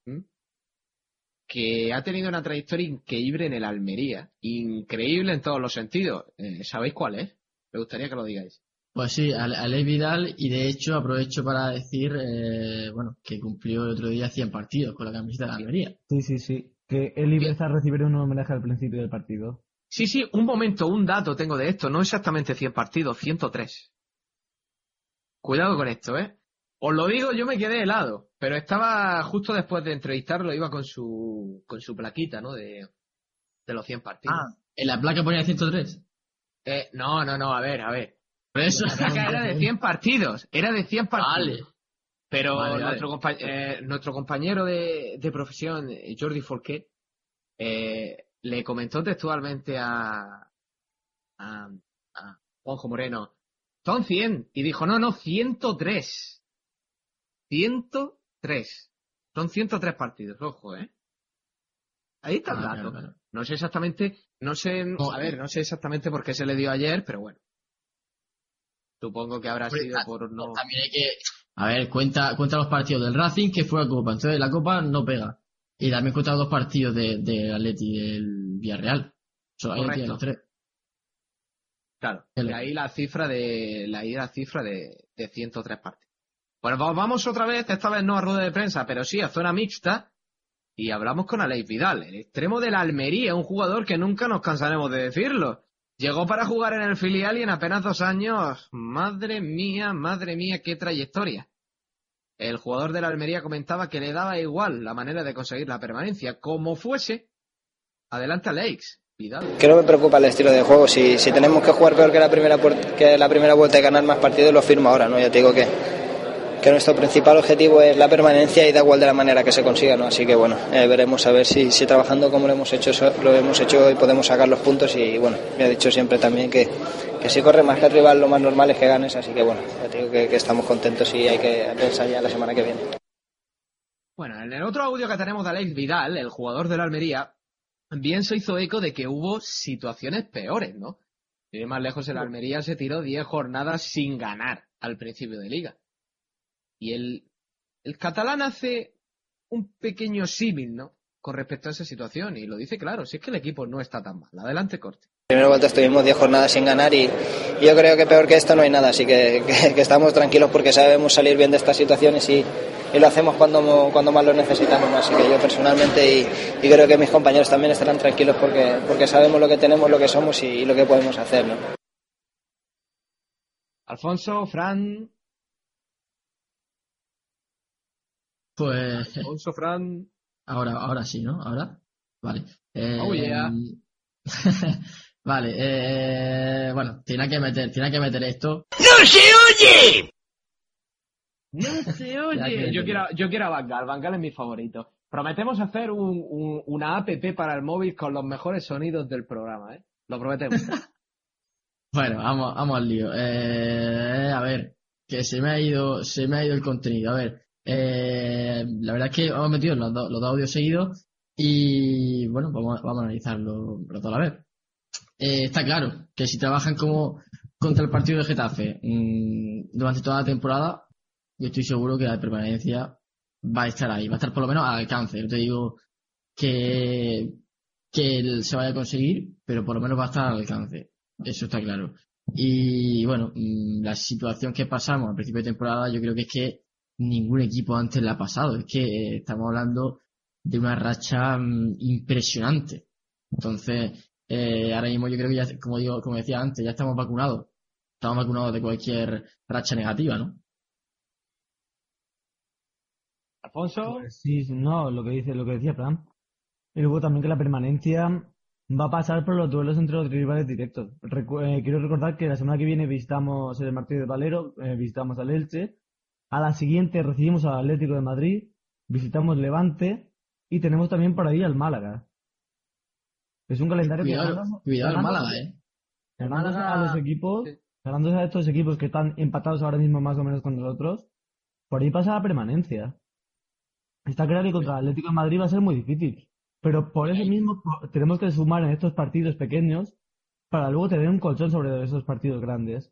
que ha tenido una trayectoria increíble en el Almería, increíble en todos los sentidos. Eh, ¿Sabéis cuál es? Me gustaría que lo digáis. Pues sí, Ale- Alex Vidal, y de hecho aprovecho para decir, eh, bueno, que cumplió el otro día 100 partidos con la camiseta de la Almería. Sí, sí, sí. Que él y Beza recibieron un homenaje al principio del partido. Sí, sí, un momento, un dato tengo de esto, no exactamente 100 partidos, 103. Cuidado con esto, ¿eh? Os lo digo, yo me quedé helado, pero estaba justo después de entrevistarlo, iba con su, con su plaquita, ¿no? De, de los 100 partidos. Ah, en la placa ponía 103. Eh, no, no, no, a ver, a ver. Por eso. Era de 100 partidos, era de 100 partidos. Vale. Pero Vale, vale. Nuestro, compa- eh, nuestro compañero de, de profesión, Jordi Forquet, eh, le comentó textualmente a, a, a Juanjo Moreno, son 100. Y dijo, no, no, 103. 103. Son 103 partidos, ojo, ¿eh? Ahí está el Ah, dato. claro, claro. No sé exactamente, no sé, No, a ver, no sé exactamente por qué se le dio ayer, pero bueno. Supongo que habrá sido ah, por no... También hay que. A ver, cuenta, cuenta los partidos del Racing que fue a Copa. Entonces la Copa no pega. Y también cuenta los dos partidos de, de Atleti del Villarreal. Tiene los tres. Claro, de ahí la cifra de la, ahí la cifra de, de 103 partidos. Bueno, vamos otra vez, esta vez no a rueda de prensa, pero sí a zona mixta, y hablamos con Aleix Vidal, el extremo de la Almería, un jugador que nunca nos cansaremos de decirlo. Llegó para jugar en el filial y en apenas dos años, madre mía, madre mía, qué trayectoria. El jugador de la Almería comentaba que le daba igual la manera de conseguir la permanencia, como fuese. Adelante Aleix. Vidal. Que no me preocupa el estilo de juego. Si, si tenemos que jugar peor que la primera que la primera vuelta y ganar más partidos, lo firmo ahora, ¿no? Ya te digo que, que nuestro principal objetivo es la permanencia y da igual de la manera que se consiga, ¿no? Así que bueno, eh, veremos a ver si, si, trabajando como lo hemos hecho lo hemos hecho y podemos sacar los puntos y bueno, me ha dicho siempre también que, que si corre más que el rival lo más normal es que ganes, así que bueno, ya te digo que, que estamos contentos y hay que pensar ya la semana que viene. Bueno, en el otro audio que tenemos de Alex Vidal, el jugador de la Almería, bien se hizo eco de que hubo situaciones peores, ¿no? Y más lejos el Almería se tiró 10 jornadas sin ganar al principio de liga. Y el, el catalán hace un pequeño símil, ¿no? Con respecto a esa situación. Y lo dice claro, si es que el equipo no está tan mal. Adelante, corte. Primera vuelta estuvimos 10 jornadas sin ganar y, y, yo creo que peor que esto no hay nada, así que, que, que, estamos tranquilos porque sabemos salir bien de estas situaciones y, y lo hacemos cuando, cuando más lo necesitamos. Así que yo personalmente y, y, creo que mis compañeros también estarán tranquilos porque, porque sabemos lo que tenemos, lo que somos y, y lo que podemos hacer. ¿no? Alfonso, Fran, Pues. Alfonso Fran. Ahora, ahora sí, ¿no? Ahora. Vale. Eh, oh, yeah. vale, eh, bueno, tiene que meter, tiene que meter esto. ¡No se oye! No se oye. yo quiero, yo quiero a Bangal, Bangal es mi favorito. Prometemos hacer un, un, una app para el móvil con los mejores sonidos del programa, ¿eh? Lo prometemos. bueno, vamos, vamos al lío. Eh, a ver, que se me ha ido, se me ha ido el contenido. A ver, eh, la verdad es que hemos metido los, do, los dos audios seguidos y bueno, vamos, vamos a analizarlo los dos a la vez. Eh, está claro que si trabajan como contra el partido de Getafe mmm, durante toda la temporada, yo estoy seguro que la permanencia va a estar ahí, va a estar por lo menos al alcance. No te digo que, que se vaya a conseguir, pero por lo menos va a estar al alcance. Eso está claro. Y bueno, mmm, la situación que pasamos al principio de temporada, yo creo que es que ningún equipo antes le ha pasado. Es que eh, estamos hablando de una racha mmm, impresionante. Entonces, eh, ahora mismo yo creo que ya, como digo, como decía antes, ya estamos vacunados. Estamos vacunados de cualquier racha negativa, ¿no? Alfonso. Pues sí, no, lo que dice, lo que decía Fran. Y luego también que la permanencia va a pasar por los duelos entre los rivales directos. Recu eh, quiero recordar que la semana que viene visitamos el Martínez de Valero, eh, visitamos al Elche. A la siguiente recibimos al Atlético de Madrid, visitamos Levante y tenemos también por ahí al Málaga. Es un calendario cuidado, que ganamos, cuidado el Málaga, eh. Ganándose a los equipos, ganándose a estos equipos que están empatados ahora mismo más o menos con nosotros, por ahí pasa la permanencia. Está claro que contra el Atlético de Madrid va a ser muy difícil. Pero por eso mismo tenemos que sumar en estos partidos pequeños para luego tener un colchón sobre esos partidos grandes.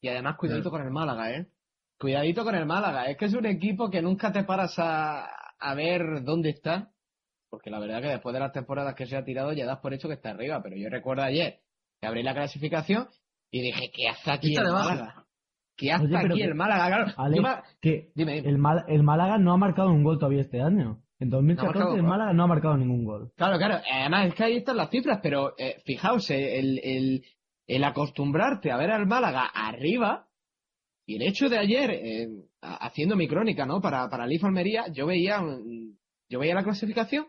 Y además, cuidadito con el Málaga, ¿eh? Cuidadito con el Málaga. Es que es un equipo que nunca te paras a, a ver dónde está. Porque la verdad que después de las temporadas que se ha tirado ya das por hecho que está arriba. Pero yo recuerdo ayer que abrí la clasificación y dije, ¿qué hace aquí el Málaga? ¿Qué hace Oye, aquí que, el Málaga? Claro, Alex, me... que dime, dime. El, Mal, el Málaga no ha marcado un gol todavía este año. En 2014 no el Málaga no ha marcado ningún gol. Claro, claro. Además es que ahí están las cifras, pero eh, fijaos, el, el, el, acostumbrarte a ver al Málaga arriba y el hecho de ayer, eh, haciendo mi crónica, ¿no? Para, para Leaf Almería, yo veía, yo veía la clasificación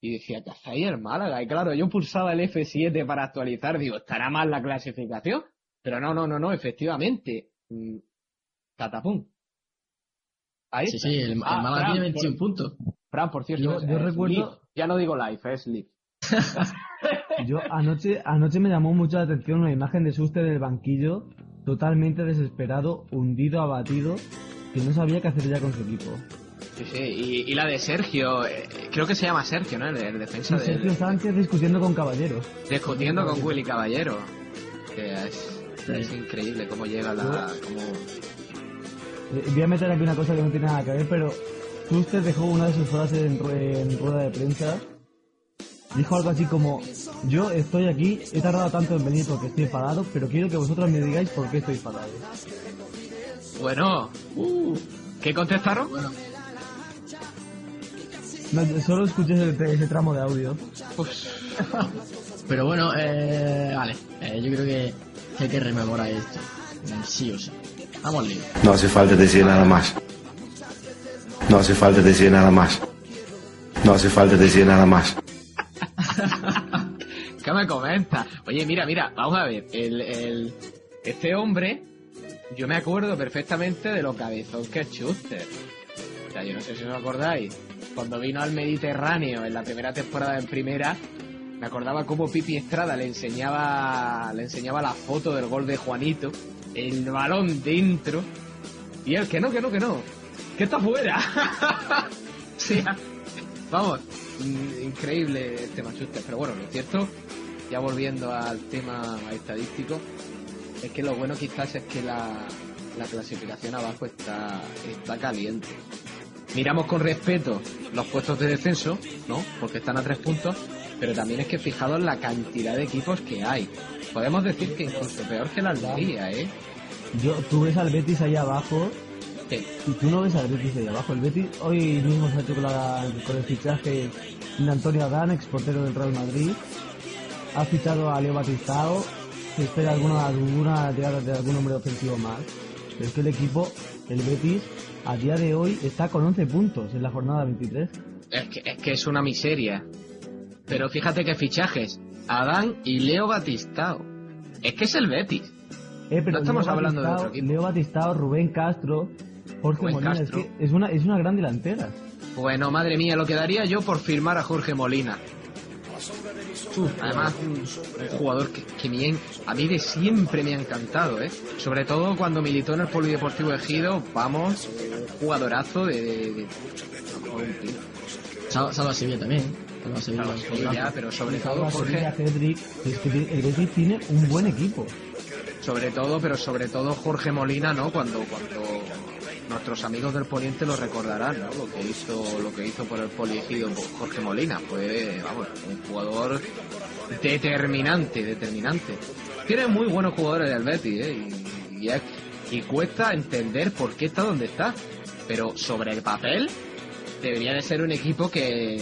y decía, ¿qué hace ahí el Málaga? Y claro, yo pulsaba el F7 para actualizar, digo, ¿estará mal la clasificación? Pero no, no, no, no, efectivamente. Mmm, catapum. Ahí sí, está. sí, el, el ah, Málaga Fran, tiene 21 por, puntos. Fran, por cierto, yo, yo es recuerdo... Leaf. Ya no digo live, es Leaf. yo anoche, anoche me llamó mucho la atención una imagen de Suste del banquillo, totalmente desesperado, hundido, abatido, que no sabía qué hacer ya con su equipo. Sí, sí, y, y la de Sergio, eh, creo que se llama Sergio, ¿no? El, el defensa sí, Sergio Sánchez discutiendo con Caballero. Discutiendo con Willy Caballero. Que es, sí. es increíble cómo llega la... Cómo... Voy a meter aquí una cosa que no tiene nada que ver, pero Suster dejó una de sus frases en, en rueda de prensa dijo algo así como, yo estoy aquí, he tardado tanto en venir porque estoy enfadado, pero quiero que vosotros me digáis por qué estoy enfadado. Bueno, uh, ¿qué contestaron? No, solo escuché ese, ese tramo de audio. Pero bueno, eh, vale, eh, yo creo que, que hay que rememorar esto. Mm, Sí o sí. Vamos lío. No hace falta decir nada más. No hace falta decir nada más. No hace falta decir nada más. ¿Qué me comenta? Oye, mira, mira, vamos a ver. El, el- este hombre, yo me acuerdo perfectamente de lo cabezón que es Schuster. O sea, yo no sé si os acordáis. Cuando vino al Mediterráneo en la primera temporada en primera, me acordaba cómo Pipi Estrada le enseñaba, le enseñaba la foto del gol de Juanito, el balón dentro, y él que no, que no, que no, que está fuera. o sea, vamos, increíble el tema Schuster. Pero bueno, lo cierto, ya volviendo al tema estadístico, es que lo bueno quizás es que la, la clasificación abajo está, está caliente. Miramos con respeto los puestos de descenso, ¿no? Porque están a tres puntos, pero también es que fijados la cantidad de equipos que hay. Podemos decir que incluso peor que la Almería, ¿eh? Yo, tú ves al Betis ahí abajo Y tú no ves al Betis ahí abajo. El Betis hoy mismo se ha hecho con, el fichaje de Antonio Adán, exportero del Real Madrid. Ha fichado a Leo Batistao. Se espera alguna, alguna llegada de algún hombre ofensivo más. Pero es que el equipo, el Betis, a día de hoy está con 11 puntos en la jornada 23. Es que, es que es una miseria. Pero fíjate que fichajes. Adán y Leo Batistao. Es que es el Betis. Eh, pero No estamos Leo hablando de otro equipo. Leo Batistao, Rubén Castro, Jorge Rubén Molina. Castro. Es que es una, es una gran delantera. Bueno, madre mía, lo que daría yo por firmar a Jorge Molina. Además, un, un jugador que, que bien, a mí de siempre me ha encantado, ¿eh? Sobre todo cuando militó en el Polideportivo Ejido, vamos, un jugadorazo de... de-. Salva, Sevilla también. Salva Sevilla. Salva Sevilla, pero sobre todo Salva Jorge, Sevilla, Hedrick, es que tiene- el Betis tiene un buen equipo. sobre todo, pero sobre todo Jorge Molina, ¿no? Cuando, cuando nuestros amigos del Poniente lo recordarán, ¿no? Lo que hizo, lo que hizo por el Poliegido Jorge Molina, fue, vamos, un jugador determinante, determinante. Tiene muy buenos jugadores del Betis, ¿eh? Y cuesta entender por qué está donde está. Pero sobre el papel, debería de ser un equipo que,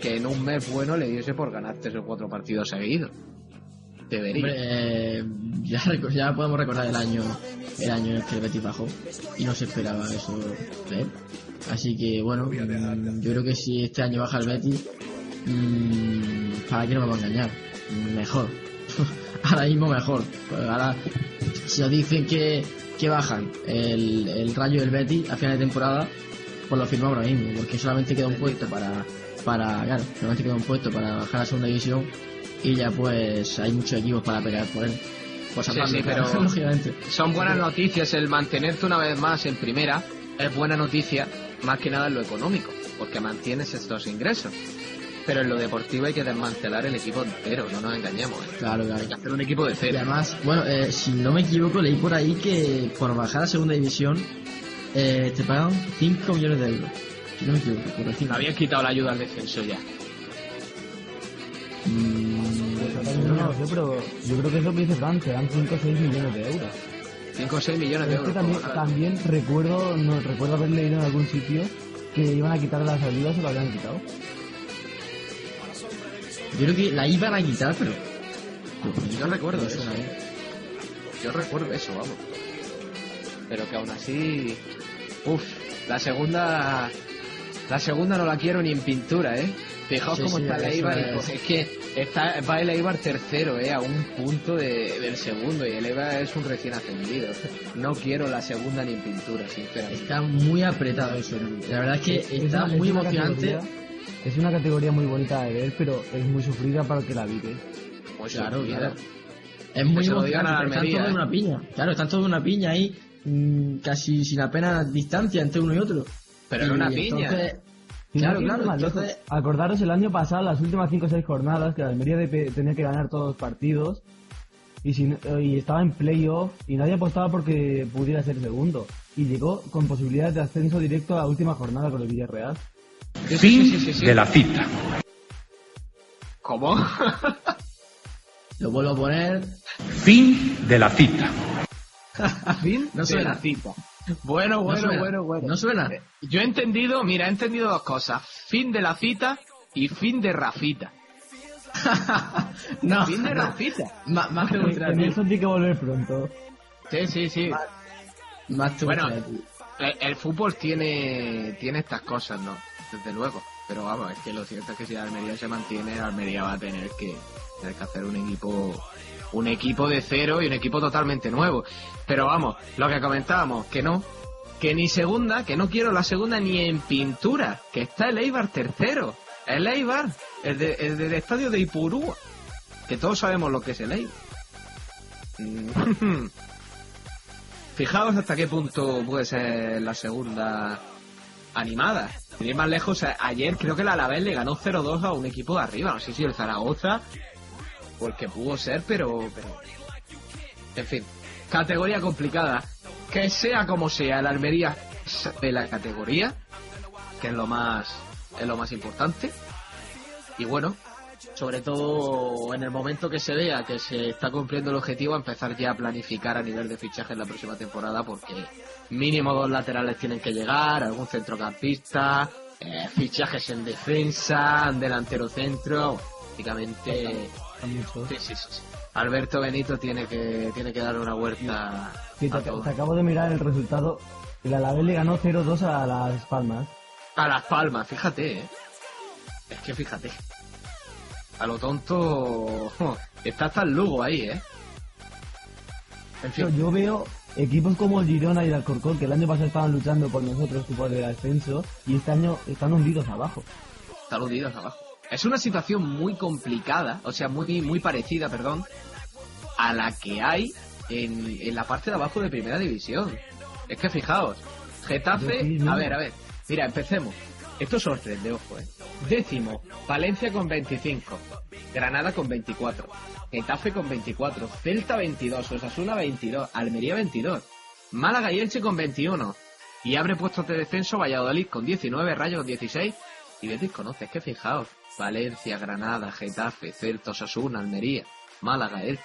que en un mes bueno le diese por ganar tres o cuatro partidos seguidos. Debería. Hombre, eh, ya, ya podemos recordar el año el año en el que el Betis bajó y no se esperaba eso de él. Así que bueno, mm, yo creo que si este año baja el Betis, mm, ¿para qué no me va a engañar? Mejor. ahora mismo mejor. Pues ahora, si nos dicen que, que bajan el, el rayo del Betis a final de temporada, pues lo firmamos ahora mismo, porque solamente queda un puesto para, para claro, solamente queda un puesto para bajar a la segunda división y ya pues hay muchos equipos para pelear por él. Pues aparte, sí, pero- lógicamente. Son buenas noticias el mantenerte una vez más en primera. Es buena noticia, más que nada en lo económico, porque mantienes estos ingresos. Pero en lo deportivo hay que desmantelar el equipo entero, no nos engañemos. ¿eh? Claro, claro. Hay que hacer un equipo de Y cero. además, bueno, eh, si no me equivoco, leí por ahí que por bajar a segunda división eh, te pagan 5 millones de euros. Si no me equivoco, por decir. Me habían quitado la ayuda al descenso ya. Yo no sé, pero yo creo que es lo que dice Fran, que dan 5 o 6 millones de euros. 5 o 6 millones de Es que euros. también, recuerdo, no, recuerdo haber leído en algún sitio que iban a quitar las ayudas o lo habían quitado. Yo creo que la iban a quitar, pero. Yo recuerdo eso. suena, ¿eh? Yo recuerdo eso, vamos. Pero que aún así. Uf, la segunda. La segunda no la quiero ni en pintura, ¿eh? Fijaos Sí, cómo sí, está el Eibar. es. pues es que está, va el Eibar tercero, ¿eh? A un punto de- del segundo. Y el Eibar es un recién ascendido. No quiero la segunda ni en pintura, sinceramente. Está muy apretado eso. La verdad es que Es está una- muy emocionante. Es una categoría muy bonita de ver, pero es muy sufrida para el que la vive. Pues Claro, mira, claro. Es muy emocionante. Están todos en ¿eh? una piña. Claro, están todos en una piña ahí, mm, casi sin apenas distancia entre uno y otro. Pero en Y una piña. entonces- Claro, claro, entonces- Acordaros el año pasado, las últimas 5 o 6 jornadas, que la Almería de- tenía que ganar todos los partidos y, estaba en playoff y nadie apostaba porque pudiera ser segundo. Y llegó con posibilidades de ascenso directo a la última jornada con el Villarreal. Sí, sí, sí, sí, sí. de la cita. ¿Cómo? Lo vuelvo a poner. Fin de la cita. fin No de la cita. Bueno, bueno, bueno, bueno. No suena. Eh, Yo he entendido, mira, he entendido dos cosas. Fin de la cita y fin de Rafita. No. Fin de Rafita. Más, ti. eso tiene que volver pronto. Sí, sí, sí. Más Bueno, el, el fútbol tiene, tiene estas cosas, ¿no? Desde luego. Pero vamos, es que lo cierto es que si la Almería se mantiene, la Almería va a tener que, tener que hacer un equipo un equipo de cero y un equipo totalmente nuevo. Pero vamos, lo que comentábamos, que no, que ni segunda, que no quiero la segunda ni en pintura, que está el Eibar tercero. El Eibar, el, de- el del estadio de Ipurúa, que todos sabemos lo que es el Eibar. Mm. Fijaos hasta qué punto puede ser la segunda animada. Sin ir más lejos, ayer creo que el Alavés le ganó 0-2 a un equipo de arriba. No sé si el Zaragoza o el que pudo ser, pero, pero... En fin, categoría complicada. Que sea como sea, el Almería de la categoría, que es lo más, es lo más importante. Y bueno, sobre todo en el momento que se vea que se está cumpliendo el objetivo, empezar ya a planificar a nivel de fichaje en la próxima temporada, porque mínimo dos laterales tienen que llegar, algún centrocampista, eh, fichajes en defensa, delantero centro, prácticamente. Sí, sí, sí, sí. Alberto Benito tiene que tiene que dar una vuelta Sí, te, a todo. te acabo de mirar el resultado. El Alavés le ganó 0-2 a Las Palmas. A Las Palmas, fíjate, ¿eh? Es que fíjate. A lo tonto. Está hasta el Lugo ahí, ¿eh? En Yo, fin. yo veo equipos como el Girona y el Alcorcón que el año pasado estaban luchando por nosotros por el ascenso y este año están hundidos abajo. Están hundidos abajo. Es una situación muy complicada, o sea, muy, muy parecida, perdón, a la que hay en, en la parte de abajo de Primera División. Es que fijaos, Getafe, a ver, a ver, mira, empecemos. Esto sorprende, ojo, eh. Décimo, Valencia con 25, Granada con 24, Getafe con 24, Celta 22, Osasuna 22, Almería 22, Málaga y Elche con 21, y abre puestos de descenso Valladolid con 19, Rayo con 16 y Betis con 11. Es que fijaos, Valencia, Granada, Getafe, Celta, Osasuna, Almería, Málaga, Elche.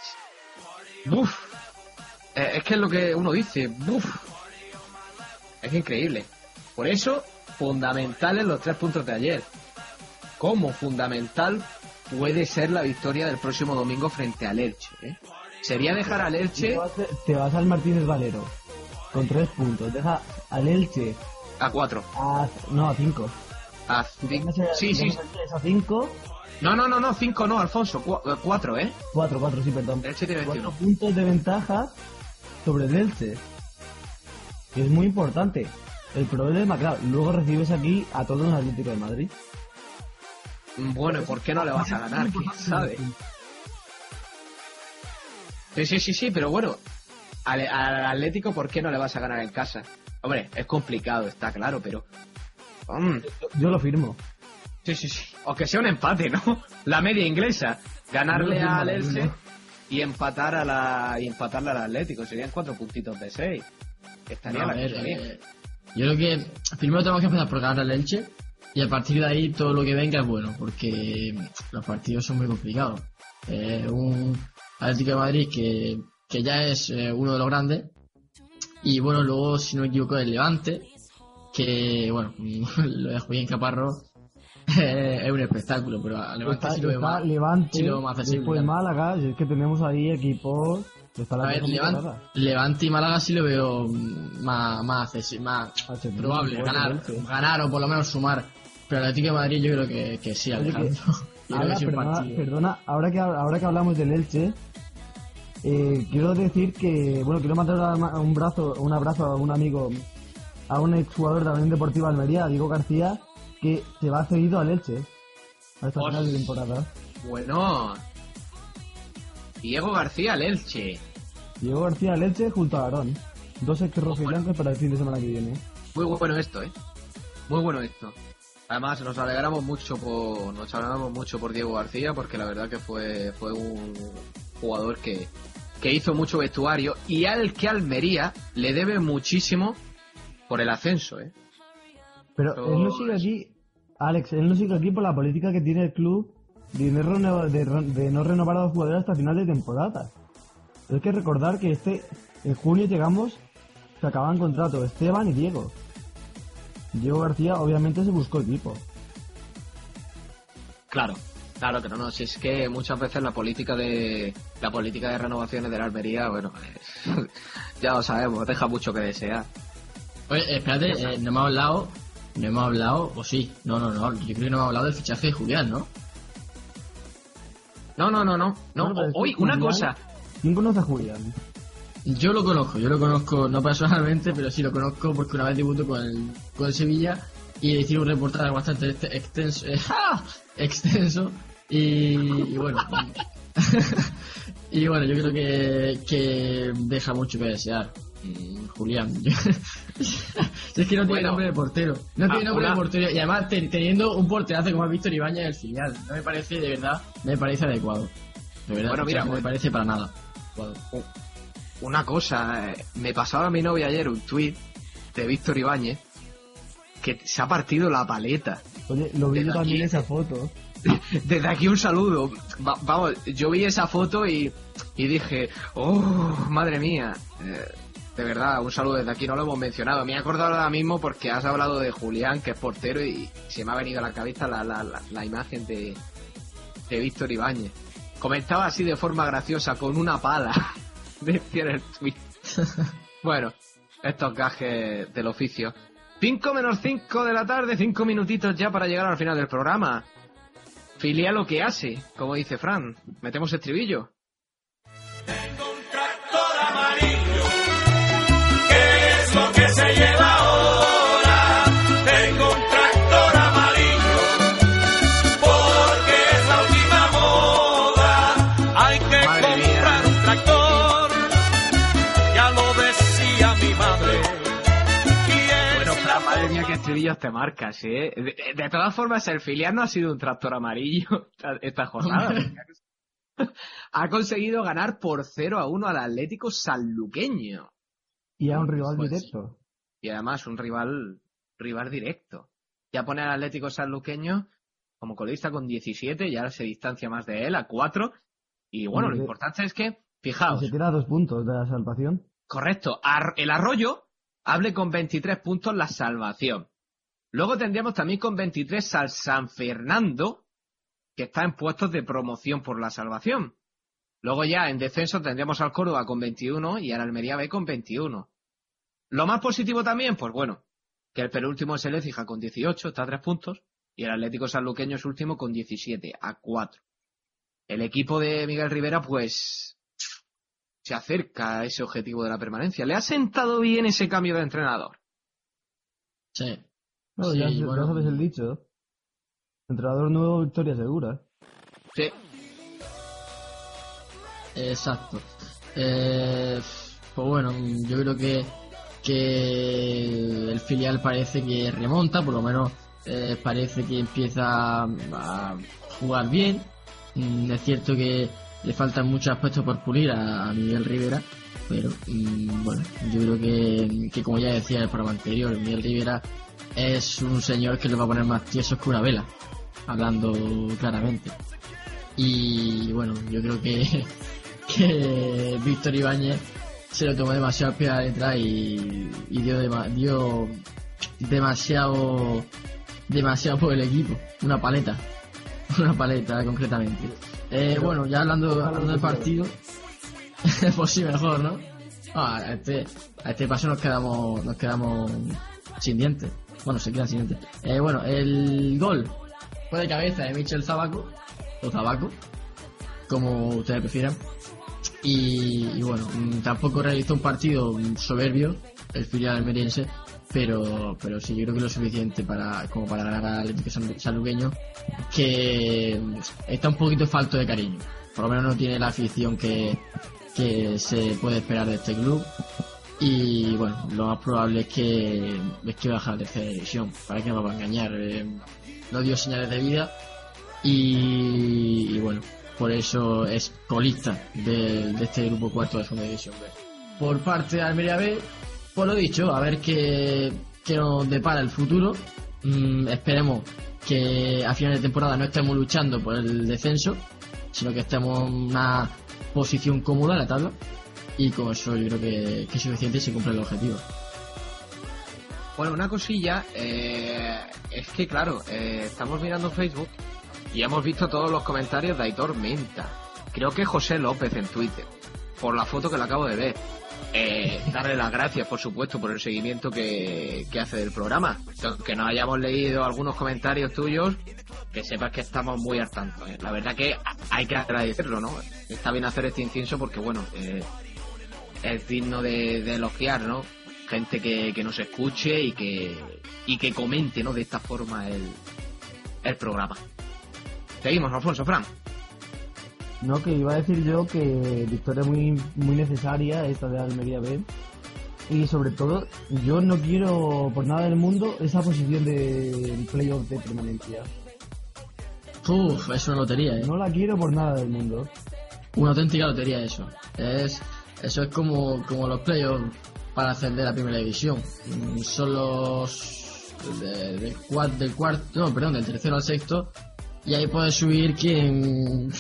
¡Buf! Eh, es que es lo que uno dice, ¡buf! Es increíble. Por eso, fundamentales los tres puntos de ayer. Como fundamental puede ser la victoria del próximo domingo frente al Elche. ¿eh? Sería dejar al Elche Te vas, te vas al Martínez Valero con 3 puntos. Deja al Elche a 4. a... no, a 5. A. Sí, sí. A 5, No, no, no, no, 5 no, Alfonso. 4, ¿eh? 4, 4, sí, perdón. Elche tiene 21. 4 puntos de ventaja sobre el Elche. Que es muy importante. El problema, claro, luego recibes aquí a todos los Atléticos de Madrid. Bueno, ¿y por qué no le vas a ganar? ¿Quién sabe? Sí, sí, sí, sí, pero bueno, al, al Atlético, ¿por qué no le vas a ganar en casa? Hombre, es complicado, está claro, pero... Yo lo firmo. sí, sí, sí. O que sea un empate, ¿no? La media inglesa. Ganarle al Elche y empatar a la y empatarle al Atlético. Serían cuatro puntitos de seis. Estaría la ver, bien. eh, yo creo que primero tenemos que empezar por ganar al Elche y a partir de ahí todo lo que venga es bueno, porque los partidos son muy complicados. Eh, un Atlético de Madrid que, que ya es eh, uno de los grandes y bueno, luego si no me equivoco el Levante, que bueno, lo de Julián Caparro es un espectáculo, pero a Levante Está, sí lo veo más, Levante, sí lo veo más accesible. después Málaga, es que tenemos ahí equipos A ver, Levante, Levante y Málaga sí lo veo más, más, más probable, bueno, ganar, ganar o por lo menos sumar. Pero el Atlético de Madrid yo creo que, que sí, que- Alejandro. Ahora, perdona, perdona, ahora que, ahora que hablamos del Elche, eh, quiero decir que, bueno, quiero mandar un, brazo, un abrazo a un amigo, a un exjugador de la Unión Deportiva Almería, a Diego García, que se va cedido al Elche a esta final de temporada. Bueno. Diego García, al Elche. Diego García al Elche junto a Aarón. Dos ex rojiblancos para el fin de semana que viene. Muy bueno esto, ¿eh? Muy bueno esto. Además, nos alegramos mucho por nos alegramos mucho por Diego García porque la verdad que fue fue un jugador que, que hizo mucho vestuario y al que Almería le debe muchísimo por el ascenso, ¿eh? Pero él no sigue aquí, Alex, él no sigue aquí por la política que tiene el club de no, renovar, de, de no renovar a los jugadores hasta final de temporada. Pero hay que recordar que este en junio llegamos, se acaban contrato Esteban y Diego. Diego García obviamente se buscó equipo. Claro, claro que no, no, si es que muchas veces la política de la política de renovaciones de la Almería, bueno, ya lo sabemos, deja mucho que desear. Oye, espérate, eh, no hemos hablado, no hemos hablado, o sí, no, no, no, yo creo que no hemos hablado del fichaje de Julián, ¿no? No, no, no, no, no, hoy una cosa. ¿Quién conoce a Julián? Yo lo conozco, yo lo conozco no personalmente, pero sí lo conozco porque una vez debutó con el, con el Sevilla y hicieron un reportaje bastante extenso, eh, extenso y, bueno. y bueno, yo creo que, que deja mucho que desear. Julián. es que no tiene nombre de portero. No tiene ah, nombre de portero. Y además teniendo un porterazo como ha Víctor Ibañez en el filial. No me parece, de verdad, me parece adecuado. De verdad, bueno, mira, no me parece para nada. Una cosa, eh, me pasaba a mi novia ayer un tuit de Víctor Ibáñez que se ha partido la paleta. Oye, lo vi yo también esa foto. Desde aquí un saludo. vamos, yo vi esa foto y, y dije, oh, madre mía. Eh, de verdad, un saludo desde aquí, no lo hemos mencionado. Me he acordado ahora mismo porque has hablado de Julián, que es portero, y se me ha venido a la cabeza la, la, la, imagen de, de Víctor Ibáñez. Comentaba así de forma graciosa, con una pala, decía en el tweet. bueno, estos gajes del oficio. 5 menos 5 de la tarde, 5 minutitos ya para llegar al final del programa. Filial lo que hace, como dice Fran. Metemos estribillo. Te marcas, ¿eh? De, de, todas formas, el filial no ha sido un tractor amarillo esta jornada. ha conseguido ganar por 0 a 1 al Atlético Sanluqueño. Y a un rival pues, directo. Y además un rival, rival directo. Ya pone al Atlético Sanluqueño como colista con 17, ya se distancia más de él a 4. Y bueno, lo importante es que, fijaos. Se tira dos puntos de la salvación. Correcto. el Arroyo hable con 23 puntos la salvación. Luego tendríamos también con 23 al San Fernando, que está en puestos de promoción por la salvación. Luego ya en descenso tendríamos al Córdoba con 21 y al Almería B con 21. Lo más positivo también, pues bueno, que el penúltimo es el Écija con 18, está a 3 puntos, y el Atlético Sanluqueño es último con 17, a 4. El equipo de Miguel Rivera, pues, se acerca a ese objetivo de la permanencia. ¿Le ha sentado bien ese cambio de entrenador? Sí. No, ya, sabes el dicho. Entrenador nuevo, victoria segura. Sí. Exacto. Eh, pues bueno, yo creo que, que el filial parece que remonta, por lo menos eh, parece que empieza a jugar bien. Mm, es cierto que le faltan muchos aspectos por pulir a, Miguel Rivera, pero mm, bueno, yo creo que, que, como ya decía en el programa anterior, Miguel Rivera es un señor que le va a poner más tiesos que una vela hablando claramente. Y bueno, yo creo que, que Víctor Ibáñez se lo tomó demasiado pie detrás y, y dio, dio demasiado demasiado por el equipo, una paleta, una paleta concretamente. Eh, bueno, ya hablando, hablando del partido, pues sí, mejor, ¿no? Ah, a este, a este paso nos quedamos, nos quedamos sin dientes. Bueno, se quedan sin dientes. Eh, bueno, el gol fue de cabeza de Michel Zabaco, o Zabaco, como ustedes prefieran. Y, bueno, mm, tampoco realizó un partido soberbio, el filial almeriense, pero, pero sí, yo creo que lo suficiente para, como para ganar al Atlético Saluqueño, que está un poquito falto de cariño. Por lo menos no tiene la afición que, que se puede esperar de este club. Y bueno, lo más probable es que, es que baja a la tercera división. ¿Para qué me va a engañar? Eh, no dio señales de vida y, bueno, por eso es colista de, este grupo cuarto de segunda división B. Por parte de Almería B, por lo dicho, a ver qué, qué nos depara el futuro. Mm, esperemos que a final de temporada no estemos luchando por el descenso, sino que estemos en una posición cómoda en la tabla y con eso yo creo que, que es suficiente y se cumple el objetivo. Bueno, una cosilla, eh, es que claro, eh, estamos mirando Facebook y hemos visto todos los comentarios de Aitor Menta. Creo que José López en Twitter, por la foto que le acabo de ver. Eh, darle las gracias, por supuesto, por el seguimiento que, que hace del programa. Que no hayamos leído algunos comentarios tuyos, que sepas que estamos muy al tanto. ¿eh? La verdad que hay que agradecerlo, ¿no? Está bien hacer este incienso porque, bueno, eh, es digno de, de elogiar, ¿no? Gente que, que nos escuche y que, y que comente, ¿no? De esta forma el, el programa. Seguimos, Alfonso, Fran. No, que iba a decir yo que victoria muy, muy necesaria esta de Almería B. Y sobre todo, yo no quiero por nada del mundo esa posición de playoff de permanencia. Uf, es una lotería, ¿eh? No la quiero por nada del mundo. Una auténtica lotería eso. Es, eso es como, como los playoffs para ascender a primera división. Mm, Son los de- cuarto, del cuarto, no, perdón, del tercero al sexto. Y ahí puedes subir quien,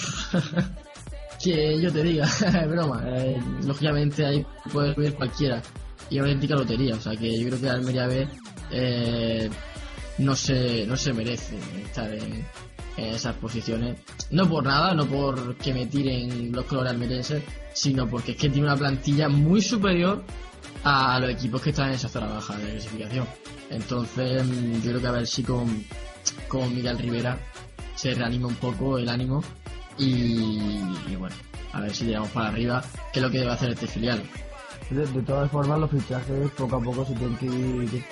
que yo te diga, broma. Eh, lógicamente ahí puede subir cualquiera. Y una auténtica lotería. O sea que yo creo que Almería B eh, no se, no se merece estar en, en esas posiciones. No por nada, no por que me tiren los colores almerienses, sino porque es que tiene una plantilla muy superior a los equipos que están en esa zona baja de clasificación. Entonces, mm, yo creo que a ver si con, con Miguel Rivera se reanima un poco el ánimo y, y bueno, a ver si llegamos para arriba, que es lo que debe hacer este filial. De, de todas formas, los fichajes poco a poco se tienen que ir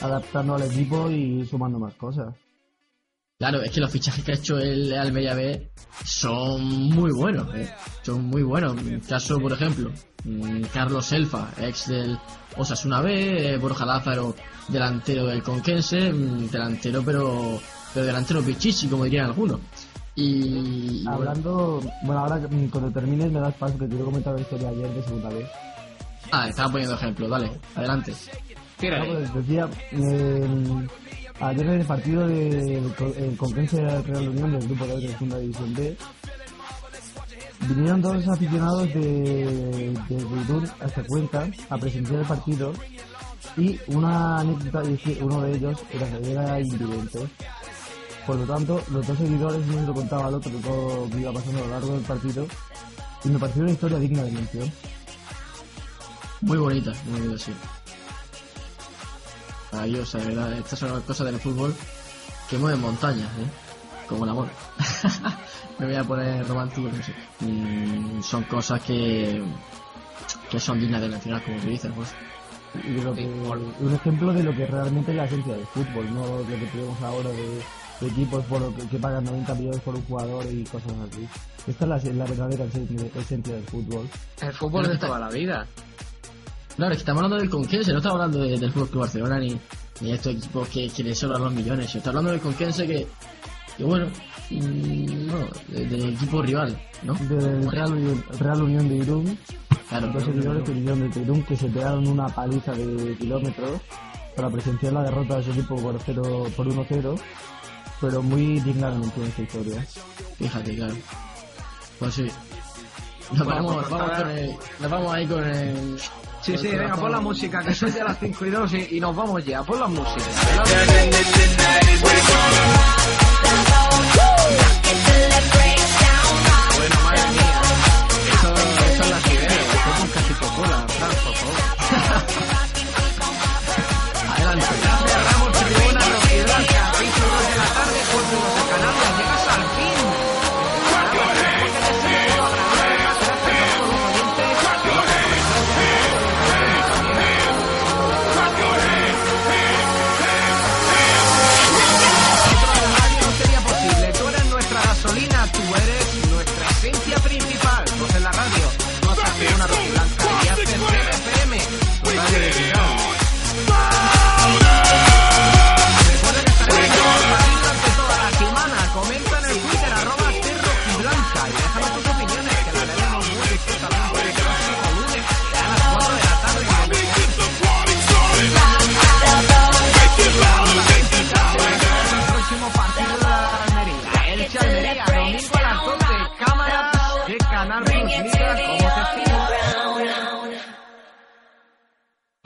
adaptando al equipo y sumando más cosas. Claro, es que los fichajes que ha hecho el Almería B son muy buenos, ¿eh? son muy buenos. Caso, por ejemplo, mm, Carlos Elfa, ex del Osasuna B, eh, Borja Lázaro, delantero del Conquense, mm, delantero pero, pero delantero pichichi, como dirían algunos. Y, Hablando, bueno, ahora mm, cuando termines me das paso que quiero comentar la historia de ayer de segunda vez. ah, estaba poniendo ejemplos, dale, adelante. Pues decía, eh, ayer en el partido de, Conquense Real Unión del grupo de segunda división B, vinieron dos aficionados de, de Beirut hasta Cuenca a presenciar el partido y una anécdota es que uno de ellos era, era invidente. Por lo tanto, los dos seguidores uno lo contaba al otro todo lo que iba pasando a lo largo del partido y me pareció una historia digna de mención. Muy bonita, muy bonita, sí. Maravillosa, de verdad. Estas son las cosas del fútbol que mueven montañas, ¿eh? Como el amor. Me voy a poner romántico, no sé. Mm, son cosas que, que son dignas de mencionar, como tú dices, pues. y de lo que, un ejemplo de lo que realmente es la esencia del fútbol, no lo que tenemos ahora de, de equipos por lo que, que pagan 90 millones por un jugador y cosas así. Esta es la, la verdadera esencia, esencia del fútbol. El fútbol de toda la vida. Claro, es que estamos hablando del Conquense, no estamos hablando de- del Fútbol Club Barcelona ni, ni de estos equipos que, que les sobran los millones. Estamos hablando del Conquense que, que bueno, mm, no, de- del equipo rival, ¿no? Del Real, Unión- Real Unión de Irún, Claro, dos seguidores de Unión de Irún que se pegaron una paliza de kilómetros para presenciar la derrota de su equipo por, 0, por 1-0, pero muy digna de mención esta historia. Fíjate, claro. Pues sí. Nos, Bueno, vamos, pues vamos con el, nos vamos ahí con el... Sí, sí, venga, pon la música, que son ya las 5 y 2 y, y nos vamos ya. Pon la música. Bueno, madre mía. Eso, eso es la sirena. Esto con casi cocola, por favor.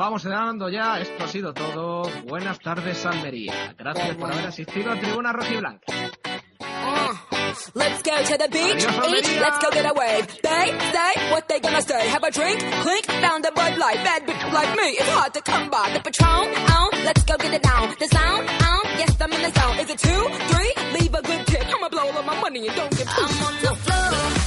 Vamos cerrando ya, esto ha sido todo. Buenas tardes, Almería. Gracias por haber asistido a Tribuna Rojiblanca. Let's go to the beach, Adiós, eat, let's go get a wave. They say what they gonna say. Have a drink, clink, found a Bud Light. Bad bitch like me, it's hard to come by. The Patron, on, let's go get it down. The sound, on, yes I'm in the zone. Is it two, three? Leave a good tip. I'ma blow all of my money and don't give. I'm on the floor.